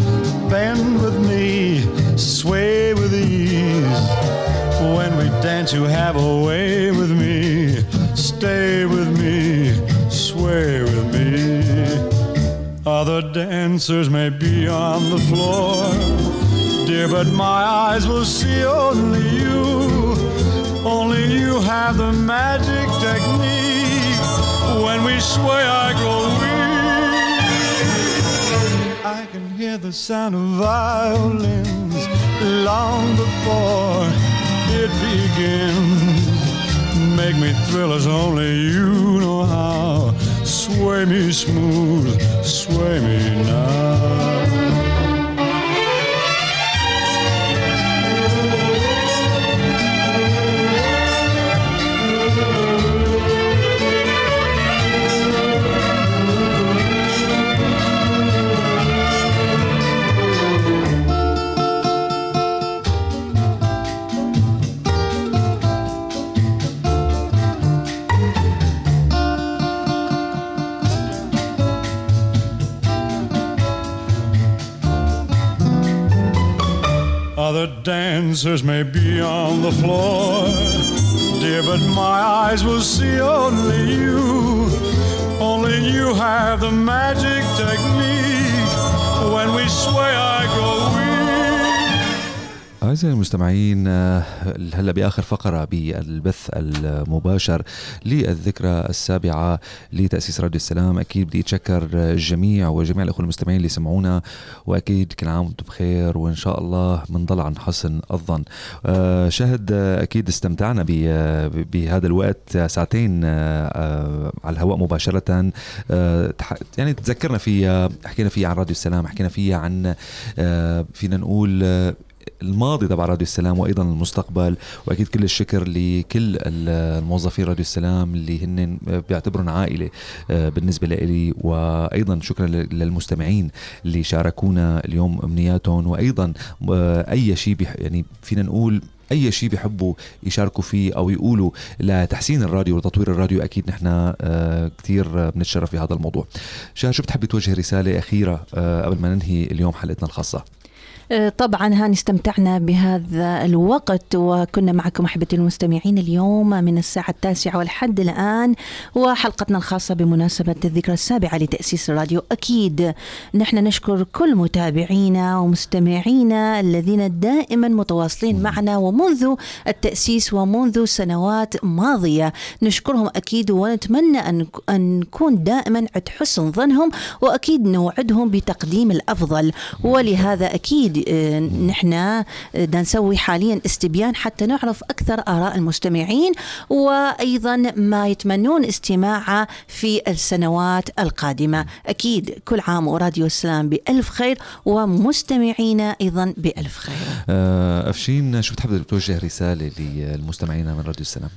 bend with me, sway with ease. When we dance, you have a way with me, stay with me, sway with me. Other dancers may be on the floor, dear, but my eyes will see only you. Only you have the magic technique. When we sway, I grow weak. I can hear the sound of violins long before it begins. Make me thrill as only you know how. Sway me smooth, sway me now. Dancers may be on the floor, dear, but my eyes will see only you. Only you have the magic technique. When we sway, I grow. أعزائي المستمعين آه، هلا بآخر فقرة بالبث المباشر للذكرى السابعة لتأسيس راديو السلام. أكيد بدي أتشكر الجميع وجميع الأخوة المستمعين اللي سمعونا وأكيد كل عام وأنتم بخير وإن شاء الله بنضل عن حسن الظن. آه، شهد أكيد استمتعنا بهذا الوقت ساعتين آه، على الهواء مباشرة. يعني تذكرنا فيها حكينا فيها عن راديو السلام حكينا فيها عن فينا نقول الماضي تبع راديو السلام وأيضا المستقبل وأكيد كل الشكر لكل ال- الموظفين راديو السلام اللي هن بيعتبرون عائلة آه، بالنسبة لي وأيضا شكرا لل- للمستمعين اللي شاركونا اليوم أمنياتهم. وأيضا آه، أي شيء يعني فينا نقول أي شيء بيحبوا يشاركوا فيه أو يقولوا لتحسين الراديو وتطوير الراديو أكيد نحن آه، كثير بنتشرف بهذا الموضوع. شو بتحبي توجه رسالة أخيرة قبل ما ننهي اليوم حلقتنا الخاصة؟ طبعا هاني استمتعنا بهذا الوقت وكنا معكم أحبتي المستمعين اليوم من الساعة التاسعة والحد الآن وحلقتنا الخاصة بمناسبة الذكرى السابعة لتأسيس الراديو. أكيد نحن نشكر كل متابعينا ومستمعينا الذين دائما متواصلين معنا ومنذ التأسيس ومنذ سنوات ماضية. نشكرهم أكيد ونتمنى أن نكون دائما عند حسن ظنهم وأكيد نوعدهم بتقديم الأفضل. ولهذا أكيد آه، نحن آه، بدنا نسوي حاليا استبيان حتى نعرف أكثر آراء المستمعين وأيضا ما يتمنون استماعه في السنوات القادمة. أكيد كل عام وراديو السلام بألف خير ومستمعينا أيضا بألف خير. آه، أفشين شو بتحب توجه رسالة للمستمعين من راديو السلام؟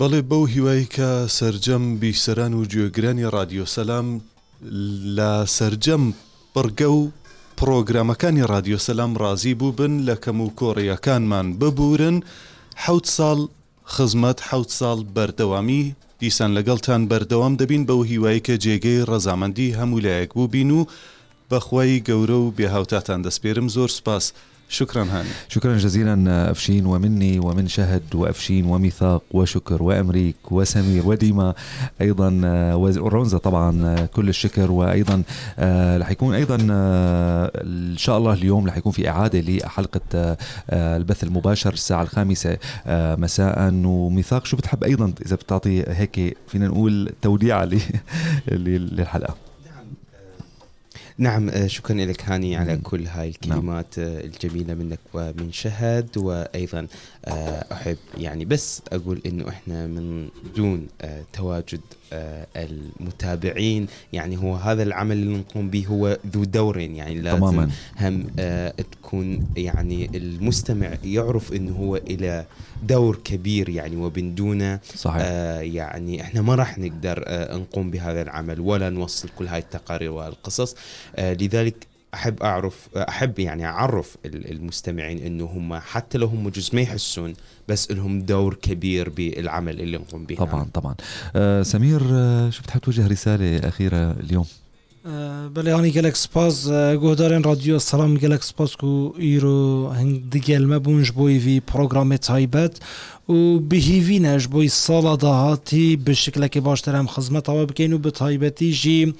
بەڵێ بەو هیوای کە سرجەم بیسەران و گوێگرانی رادیۆ سەسلام لە سرجەم بڕگە و پرۆگرامەکانی رادیۆ سەسلام ڕازی بوو بن لە کەم و کۆڕیەکانمان ببورن. حوت ساڵ خزمەت حوت ساڵ بەردەوامی. دیسان لەگەڵتان بەردەوام دەبین بەو هیوایی کە جێگەی ڕەزامەندی هەموو لایەک بوو بین و بەخوای گەورە و بێهاوتاتان دەسپێرم زۆر سپاس شكرا هاني. شكرا جزيلا أفشين ومني ومن شهد وأفشين وميثاق وشكر وأمريك وسمير وديما. أيضا آه، ورونزا طبعا آه، كل الشكر. وأيضا آه، رح يكون أيضا آه، إن شاء الله اليوم رح يكون في إعادة لحلقة آه، آه، البث المباشر الساعة الخامسة آه، مساء. وميثاق شو بتحب أيضا؟ إذا بتعطي هيك فينا نقول توديعة [laughs] للحلقة. نعم آه، شكرا لك هاني على كل هاي الكلمات آه، الجميلة منك ومن شهد وأيضا آه، أحب يعني بس أقول إنه إحنا من دون تواجد المتابعين يعني هو هذا العمل اللي نقوم به هو ذو دورين يعني لازم تماماً. هم آه، تكون يعني المستمع يعرف إنه هو إلى دور كبير يعني ومن دونه صحيح. آه يعني إحنا ما راح نقدر آه نقوم بهذا العمل ولا نوصل كل هاي التقارير والقصص آه لذلك أحب أعرف أحب يعني أعرف ال- المستمعين إنه هم حتى لو هم جزء ما يحسون بس لهم دور كبير بالعمل اللي نقوم به طبعا طبعا. آه، سمير آه، شو بتحب توجه رسالة أخيرة اليوم؟ بله هانی گلک سپاس آه، گهدارن رادیو سلام گلک سپاس کو ایرو هنگ دیگل مبونج بوی وی پروگرام تایبت و بهیوینش بوی سالا داهاتی به شکل که باشتر هم خدمت بکن و به تایبتی جی.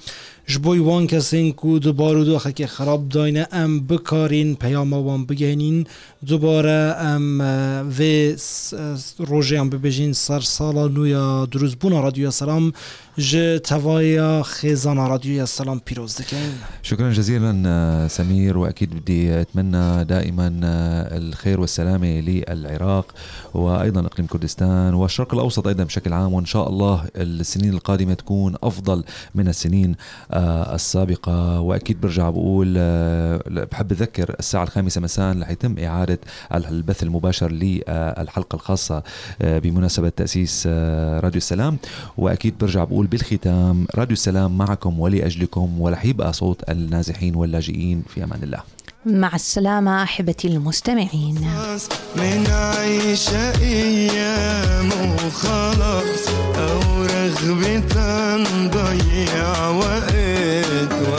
جبوی وان کسین کو دوباره دو که خراب داینه ام بکارین پیام وان بگینین دوباره ام آه، و س- س- روژه هم ببجین سر سالا نویا. دروز بونا رادیو سلام. ج توایا خیزان رادیو سلام پیروز دکن شكرا جزيلا آه، سمير واكيد بدي اتمنى دائما الخير والسلامه للعراق. وأيضا أقليم كردستان والشرق الأوسط أيضا بشكل عام وإن شاء الله السنين القادمة تكون أفضل من السنين آه، السابقة. وأكيد برجع بقول آه، بحب أذكر الساعة الخامسة مساء رح يتم إعادة البث المباشر للحلقة الخاصة آه، بمناسبة تأسيس راديو السلام. وأكيد برجع بقول بالختام راديو السلام معكم ولأجلكم ورح يبقى صوت النازحين واللاجئين. في أمان الله. مع السلامة أحبتي المستمعين. من عيشة أيام وخلاص أو رغبة نضيع وقت